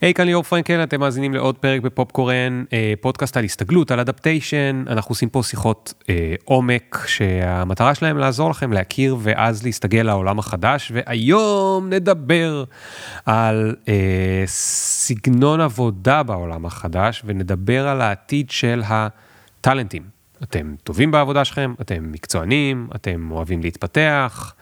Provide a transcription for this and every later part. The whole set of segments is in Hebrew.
היי, כאן ליאור פרנקל, אתם מאזינים לעוד פרק בפופקורן, אה, פודקאסט על הסתגלות, על אדפטיישן, אנחנו עושים פה שיחות אה, עומק, שהמטרה שלהם לעזור לכם להכיר ואז להסתגל לעולם החדש, והיום נדבר על אה, סגנון עבודה בעולם החדש, ונדבר על העתיד של הטאלנטים. אתם טובים בעבודה שלכם, אתם מקצוענים, אתם אוהבים להתפתח.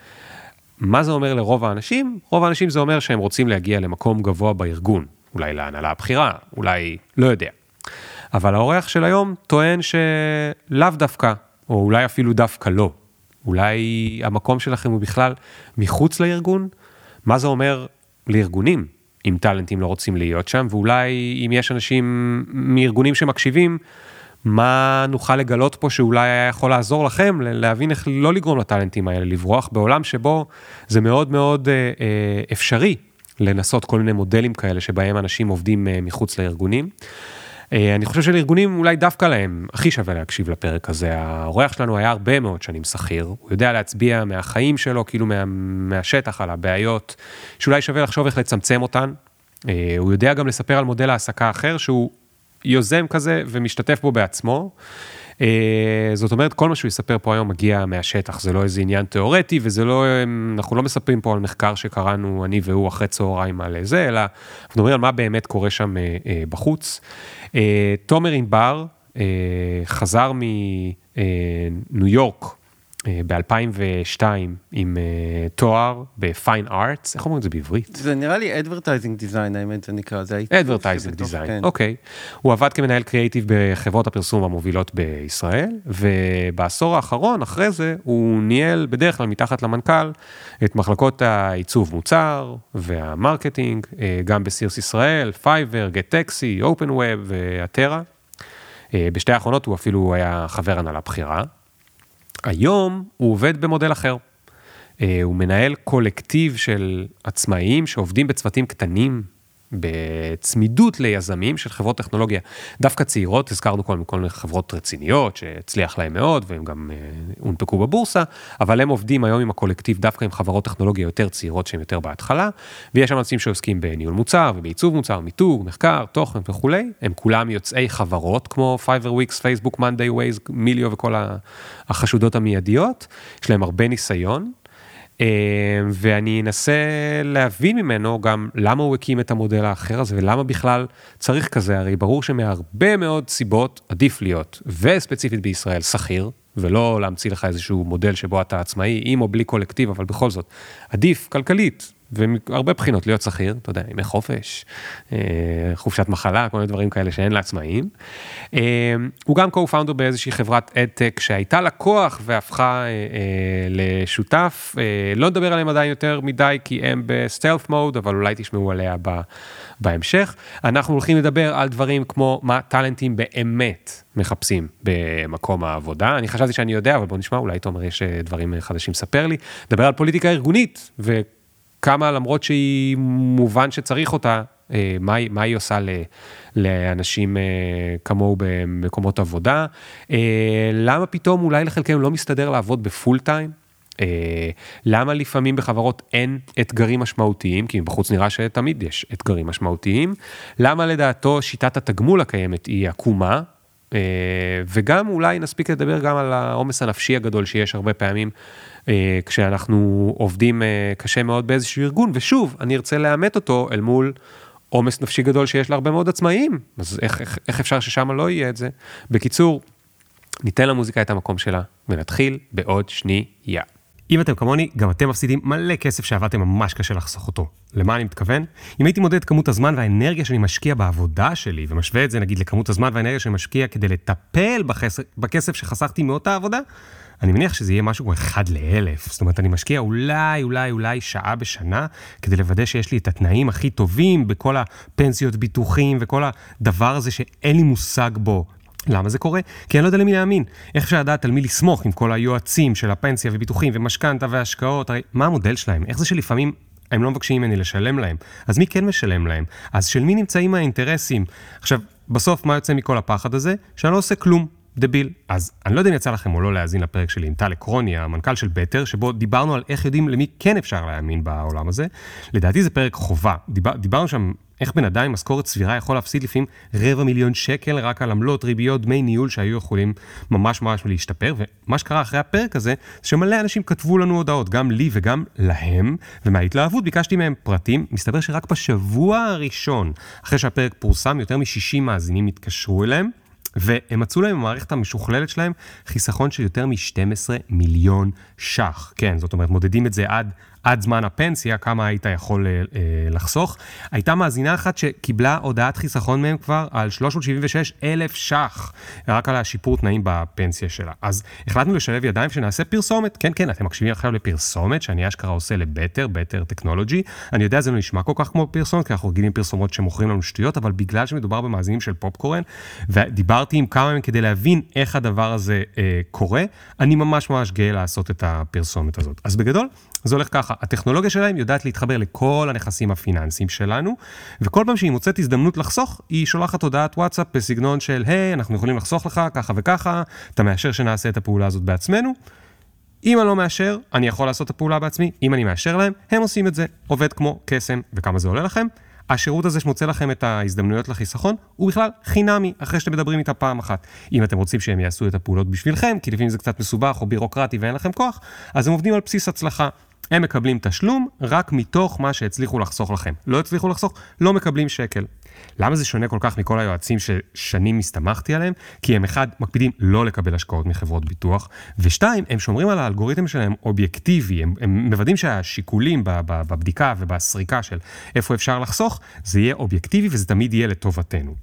מה זה אומר לרוב האנשים? רוב האנשים זה אומר שהם רוצים להגיע למקום גבוה בארגון. אולי להנהלה הבכירה, אולי לא יודע. אבל האורח של היום טוען שלאו דווקא, או אולי אפילו דווקא לא. אולי המקום שלכם הוא בכלל מחוץ לארגון? מה זה אומר לארגונים אם טאלנטים לא רוצים להיות שם? ואולי אם יש אנשים מארגונים שמקשיבים, מה נוכל לגלות פה שאולי היה יכול לעזור לכם להבין איך לא לגרום לטאלנטים האלה לברוח בעולם שבו זה מאוד מאוד אה, אה, אפשרי לנסות כל מיני מודלים כאלה שבהם אנשים עובדים אה, מחוץ לארגונים. אה, אני חושב שלארגונים אולי דווקא להם הכי שווה להקשיב לפרק הזה. האורח שלנו היה הרבה מאוד שנים שכיר, הוא יודע להצביע מהחיים שלו, כאילו מה, מהשטח על הבעיות, שאולי שווה לחשוב איך לצמצם אותן. אה, הוא יודע גם לספר על מודל העסקה אחר שהוא יוזם כזה ומשתתף בו בעצמו. אה, זאת אומרת, כל מה שהוא יספר פה היום מגיע מהשטח, זה לא איזה עניין תיאורטי, וזה לא, אנחנו לא מספרים פה על מחקר שקראנו אני והוא אחרי צהריים על זה, אלא אנחנו מדברים על מה באמת קורה שם אה, אה, בחוץ. תומר ענבר חזר מניו יורק אה, ב-2002 עם uh, תואר ב-Fine Arts, איך אומרים את זה בעברית? זה נראה לי Advertising Design, האמת זה נקרא, זה Advertising Design, כן. אוקיי. הוא עבד כמנהל קריאיטיב בחברות הפרסום המובילות בישראל, ובעשור האחרון, אחרי זה, הוא ניהל בדרך כלל מתחת למנכ"ל את מחלקות העיצוב מוצר והמרקטינג, אה, גם בסירס ישראל, פייבר, גט טקסי, אופן ווב והטרה. בשתי האחרונות הוא אפילו היה חבר הנהלה בכירה. היום הוא עובד במודל אחר. אה, הוא מנהל קולקטיב של עצמאים שעובדים בצוותים קטנים, בצמידות ליזמים של חברות טכנולוגיה, דווקא צעירות, הזכרנו כל מיני חברות רציניות שהצליח להם מאוד והם גם אה, הונפקו בבורסה, אבל הם עובדים היום עם הקולקטיב דווקא עם חברות טכנולוגיה יותר צעירות שהן יותר בהתחלה, ויש שם אנשים שעוסקים בניהול מוצר ובעיצוב מוצר, מיתוג, מחקר, תוכן וכולי, הם כולם יוצאי חברות כמו Fiverr Weeks, Facebook, Monday, Waze, מיליו וכל החשודות המיידיות, יש להם הרבה ניסיון. אה, ואני אנסה להבין ממנו גם למה הוא הקים את המודל האחר הזה ולמה בכלל צריך כזה, הרי ברור שמהרבה מאוד סיבות עדיף להיות, וספציפית בישראל, שכיר, ולא להמציא לך איזשהו מודל שבו אתה עצמאי, עם או בלי קולקטיב, אבל בכל זאת, עדיף כלכלית והרבה בחינות להיות שכיר, אתה יודע, ימי חופש, אה, חופשת מחלה, כל מיני דברים כאלה שאין לעצמאים. אה, הוא גם co-founder באיזושהי חברת אדטק שהייתה לקוח והפכה אה, לשותף, לא נדבר עליהם עדיין יותר מדי כי הם בסטלף מוד, אבל אולי תשמעו עליה בהמשך. אנחנו הולכים לדבר על דברים כמו מה טאלנטים באמת מחפשים במקום העבודה. אני חשבתי שאני יודע, אבל בוא נשמע, אולי תומר יש דברים חדשים לספר לי. נדבר על פוליטיקה ארגונית, ו... כמה למרות שהיא מובן שצריך אותה, אה, מה, מה היא עושה ל, לאנשים אה, כמוהו במקומות עבודה, אה, למה פתאום אולי לחלקנו לא מסתדר לעבוד בפול טיים, למה לפעמים בחברות אין אתגרים משמעותיים, כי בחוץ נראה שתמיד יש אתגרים משמעותיים, למה לדעתו שיטת התגמול הקיימת היא עקומה, וגם אולי נספיק לדבר גם על העומס הנפשי הגדול שיש הרבה פעמים כשאנחנו עובדים אה, קשה מאוד באיזשהו ארגון, ושוב, אני ארצה לאמת אותו אל מול עומס נפשי גדול שיש להרבה מאוד עצמאים, אז איך, איך, איך אפשר ששם לא יהיה את זה? בקיצור, ניתן למוזיקה את המקום שלה, ונתחיל בעוד שנייה. אם אתם כמוני, גם אתם מפסידים מלא כסף שעבדתם ממש קשה לחסוך אותו. למה אני מתכוון? אם הייתי מודד את כמות הזמן והאנרגיה שאני משקיע בעבודה שלי, ומשווה את זה נגיד לכמות הזמן והאנרגיה שאני משקיע כדי לטפל בכסף, בכסף שחסכתי מאותה עבודה, אני מניח שזה יהיה משהו כמו אחד לאלף. זאת אומרת, אני משקיע אולי, אולי, אולי שעה בשנה, כדי לוודא שיש לי את התנאים הכי טובים בכל הפנסיות, ביטוחים וכל הדבר הזה שאין לי מושג בו. למה זה קורה? כי אני לא יודע למי להאמין. איך אפשר לדעת על מי לסמוך עם כל היועצים של הפנסיה וביטוחים ומשכנתה והשקעות? הרי מה המודל שלהם? איך זה שלפעמים הם לא מבקשים ממני לשלם להם? אז מי כן משלם להם? אז של מי נמצאים האינטרסים? עכשיו, בסוף מה יוצא מכל הפחד הזה? שאני לא עושה כלום. דביל. אז אני לא יודע אם יצא לכם או לא להאזין לפרק שלי עם טל עקרוני, המנכ"ל של בטר, שבו דיברנו על איך יודעים למי כן אפשר להאמין בעולם הזה. לדעתי זה פרק חובה. דיבר, דיברנו שם איך בן אדם עם משכורת סבירה יכול להפסיד לפעמים רבע מיליון שקל רק על עמלות, ריביות, דמי ניהול שהיו יכולים ממש ממש להשתפר, ומה שקרה אחרי הפרק הזה, זה שמלא אנשים כתבו לנו הודעות, גם לי וגם להם, ומההתלהבות ביקשתי מהם פרטים, מסתבר שרק בשבוע הראשון, אחרי שהפרק פורסם, יותר מ-60 מאזינים התקשרו אליהם. והם מצאו להם במערכת המשוכללת שלהם חיסכון של יותר מ-12 מיליון ש"ח. כן, זאת אומרת, מודדים את זה עד עד זמן הפנסיה, כמה היית יכול אה, אה, לחסוך. הייתה מאזינה אחת שקיבלה הודעת חיסכון מהם כבר על 376 אלף ש"ח, רק על השיפור תנאים בפנסיה שלה. אז החלטנו לשלב ידיים שנעשה פרסומת. כן, כן, אתם מקשיבים עכשיו לפרסומת שאני אשכרה עושה לבטר, בטר טכנולוגי. אני יודע, זה לא נשמע כל כך כמו פרסומת, כי אנחנו רגילים פרסומות שמוכרים לנו שטויות, אבל בגלל שמדובר במאזינים של פופקורן, ודיברתי עם כמה מהם כדי להבין איך הדבר הזה אה, קורה, אני ממש ממש גאה לעשות את הפרסומת הזאת. אז בגדול, זה הולך ככה, הטכנולוגיה שלהם יודעת להתחבר לכל הנכסים הפיננסיים שלנו, וכל פעם שהיא מוצאת הזדמנות לחסוך, היא שולחת הודעת וואטסאפ בסגנון של, היי, אנחנו יכולים לחסוך לך ככה וככה, אתה מאשר שנעשה את הפעולה הזאת בעצמנו. אם אני לא מאשר, אני יכול לעשות את הפעולה בעצמי, אם אני מאשר להם, הם עושים את זה, עובד כמו קסם, וכמה זה עולה לכם? השירות הזה שמוצא לכם את ההזדמנויות לחיסכון, הוא בכלל חינמי, אחרי שאתם מדברים איתה פעם אחת. אם אתם רוצים שהם יעשו את הפעולות בשבילכם, כי לפעמים זה קצת מסובך או בירוקרטי ואין לכם כוח, אז הם עובדים על בסיס הצלחה. הם מקבלים תשלום רק מתוך מה שהצליחו לחסוך לכם. לא הצליחו לחסוך, לא מקבלים שקל. למה זה שונה כל כך מכל היועצים ששנים הסתמכתי עליהם? כי הם אחד, מקפידים לא לקבל השקעות מחברות ביטוח, ושתיים, הם שומרים על האלגוריתם שלהם אובייקטיבי, הם, הם מוודאים שהשיקולים בבדיקה ובסריקה של איפה אפשר לחסוך, זה יהיה אובייקטיבי וזה תמיד יהיה לטובתנו.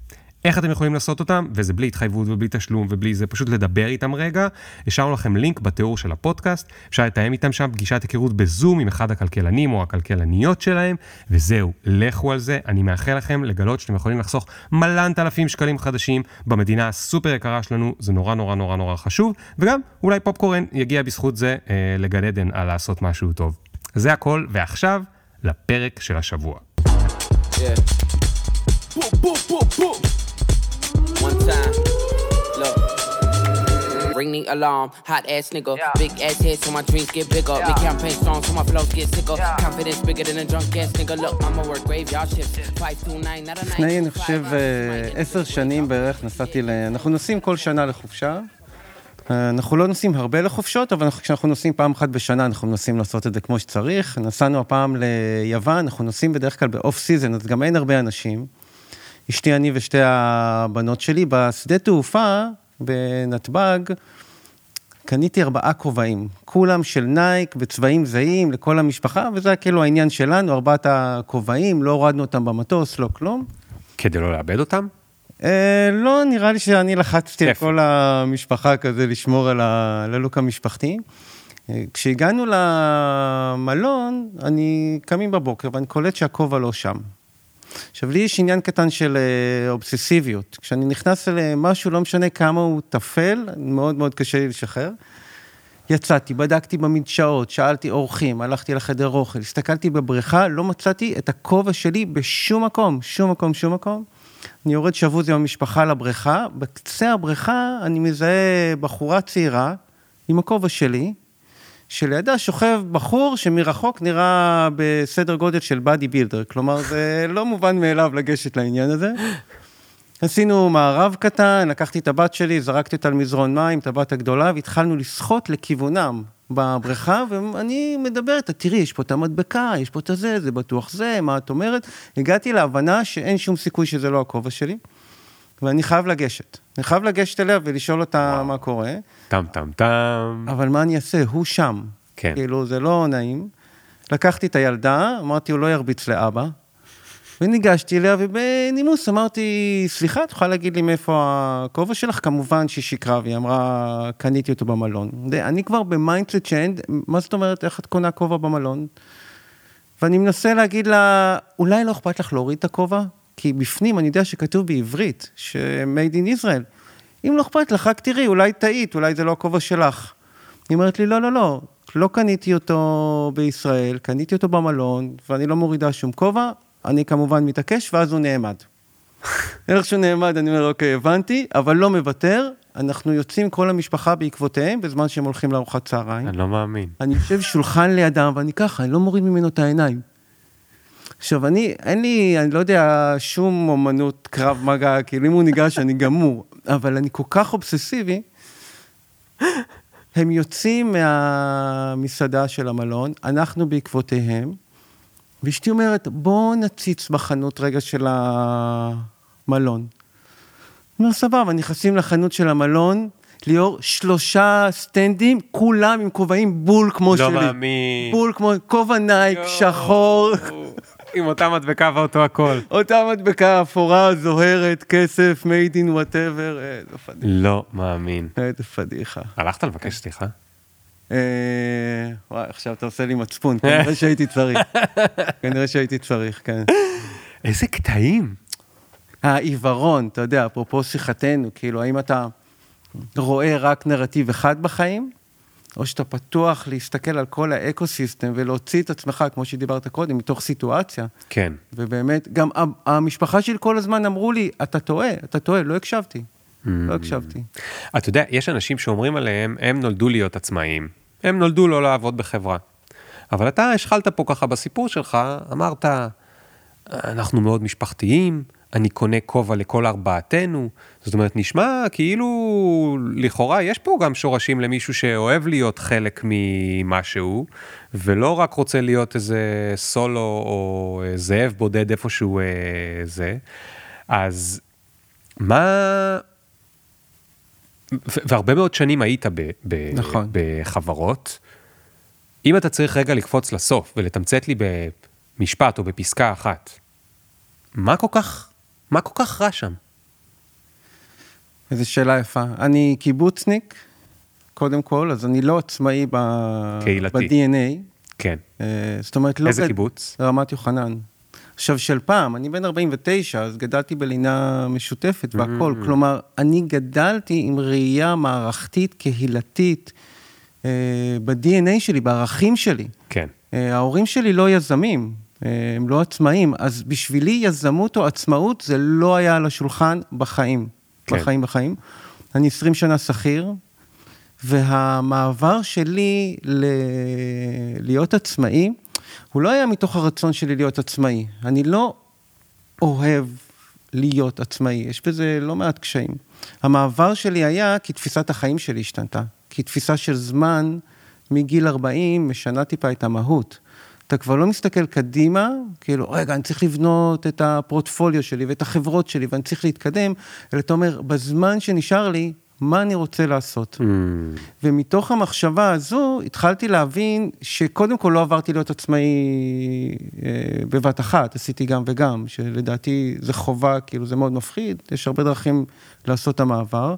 איך אתם יכולים לעשות אותם, וזה בלי התחייבות ובלי תשלום ובלי זה, פשוט לדבר איתם רגע. השארנו לכם לינק בתיאור של הפודקאסט, אפשר לתאם איתם שם פגישת היכרות בזום עם אחד הכלכלנים או הכלכלניות שלהם, וזהו, לכו על זה. אני מאחל לכם לגלות שאתם יכולים לחסוך מלנת אלפים שקלים חדשים במדינה הסופר יקרה שלנו, זה נורא נורא נורא נורא חשוב, וגם אולי פופקורן יגיע בזכות זה אה, לגן עדן על לעשות משהו טוב. זה הכל, ועכשיו לפרק של השבוע. Yeah. Boom, boom, boom, boom. One time, look. Ring the alarm, hot ass nigga. Yeah. Big ass head, so my dreams get bigger. Yeah. Big campaign strong, so my flows get sicker. Yeah. Confidence bigger than a drunk ass nigga. Look, I'ma work graveyard shift. 529, not a night. לפני, אני חושב, עשר שנים בערך נסעתי ל... אנחנו נוסעים כל שנה לחופשה. אנחנו לא נוסעים הרבה לחופשות, אבל כשאנחנו נוסעים פעם אחת בשנה, אנחנו מנסים לעשות את זה כמו שצריך. נסענו הפעם ליוון, אנחנו נוסעים בדרך כלל ב off season, אז גם אין הרבה אנשים. אשתי, אני ושתי הבנות שלי, בשדה תעופה בנתב"ג, קניתי ארבעה כובעים, כולם של נייק בצבעים זהים לכל המשפחה, וזה היה כאילו העניין שלנו, ארבעת הכובעים, לא הורדנו אותם במטוס, לא כלום. כדי לא לאבד אותם? אה, לא, נראה לי שאני לחצתי את כל המשפחה כזה לשמור על הלוק המשפחתי. אה, כשהגענו למלון, אני קמים בבוקר ואני קולט שהכובע לא שם. עכשיו, לי יש עניין קטן של אה, אובססיביות. כשאני נכנס למשהו, לא משנה כמה הוא טפל, מאוד מאוד קשה לי לשחרר. יצאתי, בדקתי במדשאות, שאלתי אורחים, הלכתי לחדר אוכל, הסתכלתי בבריכה, לא מצאתי את הכובע שלי בשום מקום, שום מקום, שום מקום. אני יורד שבוז עם המשפחה לבריכה, בקצה הבריכה אני מזהה בחורה צעירה עם הכובע שלי, שלידה שוכב בחור שמרחוק נראה בסדר גודל של באדי בילדר, כלומר זה לא מובן מאליו לגשת לעניין הזה. עשינו מערב קטן, לקחתי את הבת שלי, זרקתי אותה על מזרון מים, את הבת הגדולה, והתחלנו לשחות לכיוונם בבריכה, ואני מדבר איתה, תראי, יש פה את המדבקה, יש פה את הזה, זה בטוח זה, מה את אומרת? הגעתי להבנה שאין שום סיכוי שזה לא הכובע שלי. ואני חייב לגשת. אני חייב לגשת אליה ולשאול אותה וואו. מה קורה. טם טם טם. אבל מה אני אעשה? הוא שם. כן. כאילו, זה לא נעים. לקחתי את הילדה, אמרתי, הוא לא ירביץ לאבא. וניגשתי אליה, ובנימוס אמרתי, סליחה, את יכולה להגיד לי מאיפה הכובע שלך? כמובן שהיא שיקרה, והיא אמרה, קניתי אותו במלון. אני כבר ב mindset שאין, מה זאת אומרת, איך את קונה כובע במלון? ואני מנסה להגיד לה, אולי לא אכפת לך להוריד את הכובע? כי בפנים אני יודע שכתוב בעברית, ש-made in Israel. אם לא אכפת לך, רק תראי, אולי טעית, אולי זה לא הכובע שלך. היא אומרת לי, לא, לא, לא, לא קניתי אותו בישראל, קניתי אותו במלון, ואני לא מורידה שום כובע, אני כמובן מתעקש, ואז הוא נעמד. איך שהוא נעמד, אני אומר, אוקיי, הבנתי, אבל לא מוותר, אנחנו יוצאים כל המשפחה בעקבותיהם בזמן שהם הולכים לארוחת צהריים. אני לא מאמין. אני יושב שולחן לידם, ואני ככה, אני לא מוריד ממנו את העיניים. עכשיו, אני, אין לי, אני לא יודע, שום אומנות קרב מגע, כאילו אם הוא ניגש, אני גמור, אבל אני כל כך אובססיבי, הם יוצאים מהמסעדה של המלון, אנחנו בעקבותיהם, ואשתי אומרת, בואו נציץ בחנות רגע של המלון. אני אומר, סבבה, נכנסים לחנות של המלון, ליאור, שלושה סטנדים, כולם עם כובעים בול כמו לא שלי. מאמין. בול כמו, כובע נייק, יואו. שחור, עם אותה מדבקה ואותו הכל. אותה מדבקה אפורה, זוהרת, כסף, made in whatever, איזה פדיחה. לא מאמין. איזה פדיחה. הלכת לבקש סליחה? אה, וואי, עכשיו אתה עושה לי מצפון, כנראה שהייתי צריך. כנראה שהייתי צריך, כן. איזה קטעים. העיוורון, אתה יודע, אפרופו שיחתנו, כאילו, האם אתה רואה רק נרטיב אחד בחיים, או שאתה פתוח להסתכל על כל האקו-סיסטם ולהוציא את עצמך, כמו שדיברת קודם, מתוך סיטואציה. כן. ובאמת, גם המשפחה שלי כל הזמן אמרו לי, אתה טועה, אתה טועה, לא הקשבתי. לא הקשבתי. אתה יודע, יש אנשים שאומרים עליהם, הם נולדו להיות עצמאיים. הם נולדו לא לעבוד בחברה. אבל אתה השחלת פה ככה בסיפור שלך, אמרת, אנחנו מאוד משפחתיים, אני קונה כובע לכל ארבעתנו. זאת אומרת, נשמע כאילו, לכאורה יש פה גם שורשים למישהו שאוהב להיות חלק ממשהו, ולא רק רוצה להיות איזה סולו או זאב בודד איפשהו אה, זה. אז מה... והרבה מאוד שנים היית ב- ב- נכון. בחברות. אם אתה צריך רגע לקפוץ לסוף ולתמצת לי במשפט או בפסקה אחת, מה כל כך, מה כל כך רע שם? איזו שאלה יפה. אני קיבוצניק, קודם כל, אז אני לא עצמאי ב... קהילתי. ב-DNA. כן. אה, זאת אומרת, לא... איזה גד- קיבוץ? רמת יוחנן. עכשיו, של פעם, אני בן 49, אז גדלתי בלינה משותפת והכול. Mm. כלומר, אני גדלתי עם ראייה מערכתית, קהילתית, אה, ב-DNA שלי, בערכים שלי. כן. אה, ההורים שלי לא יזמים, הם לא עצמאים, אז בשבילי יזמות או עצמאות זה לא היה על השולחן בחיים. כן. בחיים, בחיים. אני 20 שנה שכיר, והמעבר שלי ל... להיות עצמאי, הוא לא היה מתוך הרצון שלי להיות עצמאי. אני לא אוהב להיות עצמאי, יש בזה לא מעט קשיים. המעבר שלי היה כי תפיסת החיים שלי השתנתה. כי תפיסה של זמן מגיל 40 משנה טיפה את המהות. אתה כבר לא מסתכל קדימה, כאילו, רגע, אני צריך לבנות את הפורטפוליו שלי ואת החברות שלי ואני צריך להתקדם, אלא אתה אומר, בזמן שנשאר לי, מה אני רוצה לעשות? Mm, ומתוך המחשבה הזו התחלתי להבין שקודם כל לא עברתי להיות עצמאי אה, בבת אחת, עשיתי גם וגם, שלדעתי זה חובה, כאילו זה מאוד מפחיד, יש הרבה דרכים לעשות את המעבר.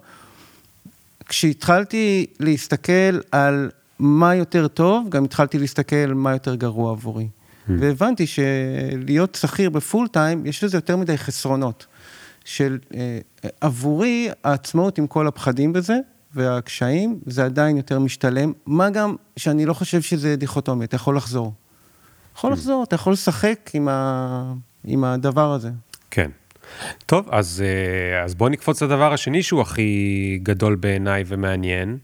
כשהתחלתי להסתכל על מה יותר טוב, גם התחלתי להסתכל מה יותר גרוע עבורי. והבנתי שלהיות שכיר בפול טיים, יש לזה יותר מדי חסרונות. של אה, עבורי, העצמאות עם כל הפחדים בזה, והקשיים, זה עדיין יותר משתלם, מה גם שאני לא חושב שזה דיכוטומי, אתה יכול לחזור. יכול לחזור, אתה יכול לשחק עם, ה... עם הדבר הזה. כן. טוב, אז, אה, אז בוא נקפוץ לדבר השני שהוא הכי גדול בעיניי ומעניין.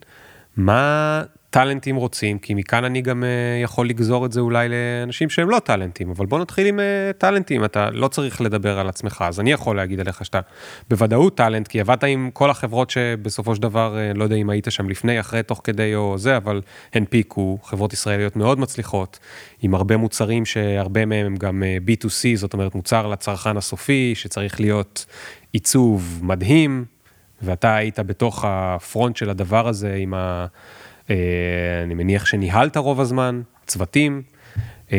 מה טאלנטים רוצים? כי מכאן אני גם אה, יכול לגזור את זה אולי לאנשים שהם לא טאלנטים, אבל בוא נתחיל עם אה, טאלנטים, אתה לא צריך לדבר על עצמך, אז אני יכול להגיד עליך שאתה בוודאות טאלנט, כי עבדת עם כל החברות שבסופו של דבר, אה, לא יודע אם היית שם לפני, אחרי, תוך כדי או זה, אבל הנפיקו, חברות ישראליות מאוד מצליחות, עם הרבה מוצרים שהרבה מהם הם גם אה, B2C, זאת אומרת מוצר לצרכן הסופי, שצריך להיות עיצוב מדהים, ואתה היית בתוך הפרונט של הדבר הזה עם ה... אה, אני מניח שניהלת רוב הזמן, צוותים, אה,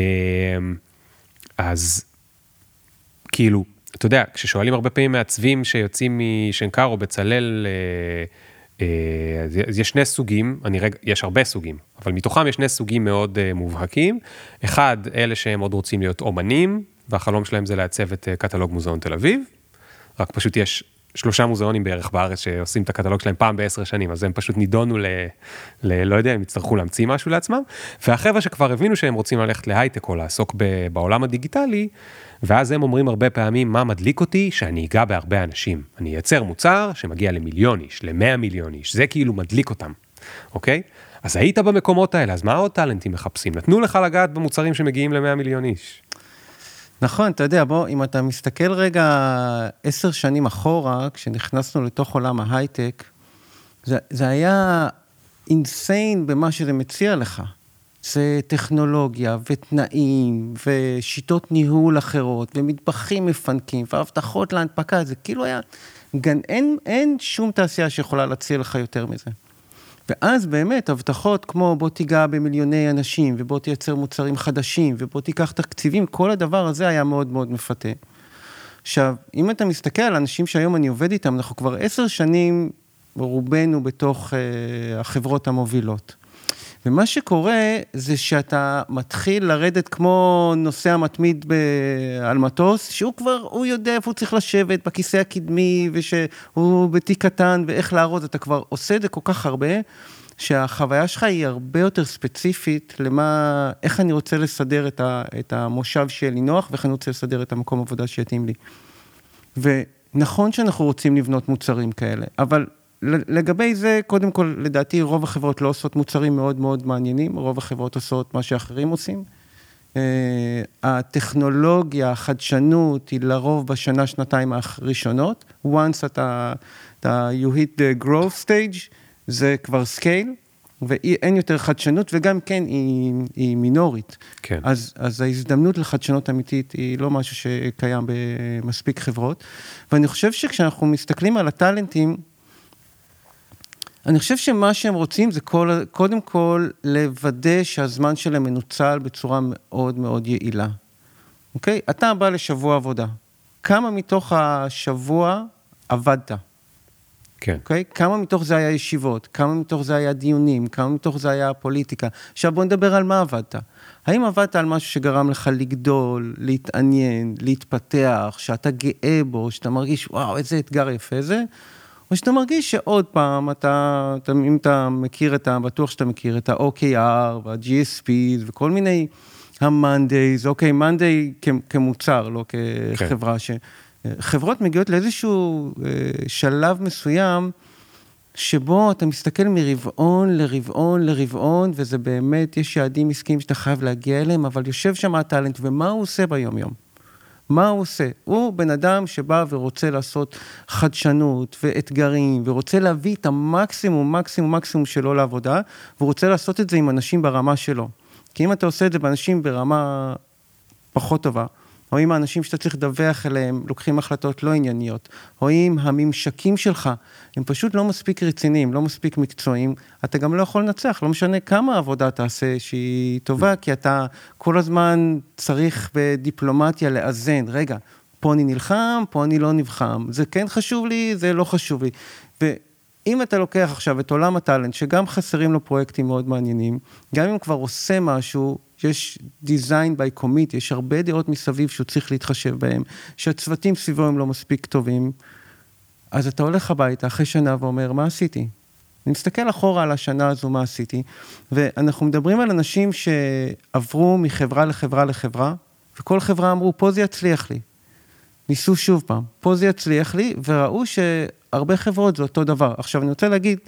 אז כאילו, אתה יודע, כששואלים הרבה פעמים מעצבים שיוצאים משנקר או בצלאל, אה, אז יש שני סוגים, אני רגע, יש הרבה סוגים, אבל מתוכם יש שני סוגים מאוד מובהקים. אחד, אלה שהם עוד רוצים להיות אומנים, והחלום שלהם זה לעצב את קטלוג מוזיאון תל אביב, רק פשוט יש שלושה מוזיאונים בערך בארץ שעושים את הקטלוג שלהם פעם בעשר שנים, אז הם פשוט נידונו ל... ל לא יודע, הם יצטרכו להמציא משהו לעצמם. והחבר'ה שכבר הבינו שהם רוצים ללכת להייטק או לעסוק ב, בעולם הדיגיטלי, ואז הם אומרים הרבה פעמים, מה מדליק אותי? שאני אגע בהרבה אנשים. אני אייצר מוצר שמגיע למיליון איש, למאה מיליון איש, זה כאילו מדליק אותם, אוקיי? אז היית במקומות האלה, אז מה עוד טאלנטים מחפשים? נתנו לך לגעת במוצרים שמגיעים למאה מיליון איש. נכון, אתה יודע, בוא, אם אתה מסתכל רגע עשר שנים אחורה, כשנכנסנו לתוך עולם ההייטק, זה, זה היה אינסיין במה שזה מציע לך. זה טכנולוגיה ותנאים ושיטות ניהול אחרות ומטבחים מפנקים והבטחות להנפקה, זה כאילו היה גן, אין, אין שום תעשייה שיכולה להציע לך יותר מזה. ואז באמת הבטחות כמו בוא תיגע במיליוני אנשים ובוא תייצר מוצרים חדשים ובוא תיקח תקציבים, כל הדבר הזה היה מאוד מאוד מפתה. עכשיו, אם אתה מסתכל על אנשים שהיום אני עובד איתם, אנחנו כבר עשר שנים רובנו בתוך uh, החברות המובילות. ומה שקורה זה שאתה מתחיל לרדת כמו נוסע מתמיד ב... על מטוס, שהוא כבר, הוא יודע איפה הוא צריך לשבת, בכיסא הקדמי, ושהוא בתיק קטן, ואיך לארוז, אתה כבר עושה את זה כל כך הרבה, שהחוויה שלך היא הרבה יותר ספציפית למה, איך אני רוצה לסדר את, ה, את המושב שיהיה לי נוח, ואיך אני רוצה לסדר את המקום עבודה שיתאים לי. ונכון שאנחנו רוצים לבנות מוצרים כאלה, אבל לגבי זה, קודם כל, לדעתי רוב החברות לא עושות מוצרים מאוד מאוד מעניינים, רוב החברות עושות מה שאחרים עושים. Uh, הטכנולוגיה, החדשנות, היא לרוב בשנה, שנתיים הראשונות. once אתה, אתה you hit the growth stage, זה כבר scale, ואין יותר חדשנות, וגם כן, היא, היא מינורית. כן. אז, אז ההזדמנות לחדשנות אמיתית היא לא משהו שקיים במספיק חברות. ואני חושב שכשאנחנו מסתכלים על הטאלנטים, אני חושב שמה שהם רוצים זה כל, קודם כל לוודא שהזמן שלהם מנוצל בצורה מאוד מאוד יעילה. אוקיי? אתה בא לשבוע עבודה. כמה מתוך השבוע עבדת? כן. אוקיי? כמה מתוך זה היה ישיבות? כמה מתוך זה היה דיונים? כמה מתוך זה היה פוליטיקה? עכשיו בוא נדבר על מה עבדת. האם עבדת על משהו שגרם לך לגדול, להתעניין, להתפתח, שאתה גאה בו, שאתה מרגיש, וואו, איזה אתגר יפה זה? או שאתה מרגיש שעוד פעם, אתה, אתה, אם אתה מכיר את ה... בטוח שאתה מכיר את ה-OKR וה-GSP וכל מיני ה-Mondays, אוקיי, Monday כמוצר, לא כחברה, כן. שחברות מגיעות לאיזשהו אה, שלב מסוים, שבו אתה מסתכל מרבעון לרבעון לרבעון, וזה באמת, יש יעדים עסקיים שאתה חייב להגיע אליהם, אבל יושב שם הטאלנט, ומה הוא עושה ביום-יום? מה הוא עושה? הוא בן אדם שבא ורוצה לעשות חדשנות ואתגרים, ורוצה להביא את המקסימום, מקסימום, מקסימום שלו לעבודה, והוא רוצה לעשות את זה עם אנשים ברמה שלו. כי אם אתה עושה את זה באנשים ברמה פחות טובה, או אם האנשים שאתה צריך לדווח אליהם לוקחים החלטות לא ענייניות, או אם הממשקים שלך הם פשוט לא מספיק רציניים, לא מספיק מקצועיים, אתה גם לא יכול לנצח, לא משנה כמה עבודה תעשה שהיא טובה, כי אתה כל הזמן צריך בדיפלומטיה לאזן, רגע, פה אני נלחם, פה אני לא נלחם, זה כן חשוב לי, זה לא חשוב לי. ואם אתה לוקח עכשיו את עולם הטאלנט, שגם חסרים לו פרויקטים מאוד מעניינים, גם אם הוא כבר עושה משהו, יש design by commit, יש הרבה דעות מסביב שהוא צריך להתחשב בהם, שהצוותים סביבו הם לא מספיק טובים, אז אתה הולך הביתה אחרי שנה ואומר, מה עשיתי? אני מסתכל אחורה על השנה הזו, מה עשיתי, ואנחנו מדברים על אנשים שעברו מחברה לחברה לחברה, וכל חברה אמרו, פה זה יצליח לי. ניסו שוב פעם, פה זה יצליח לי, וראו שהרבה חברות זה אותו דבר. עכשיו, אני רוצה להגיד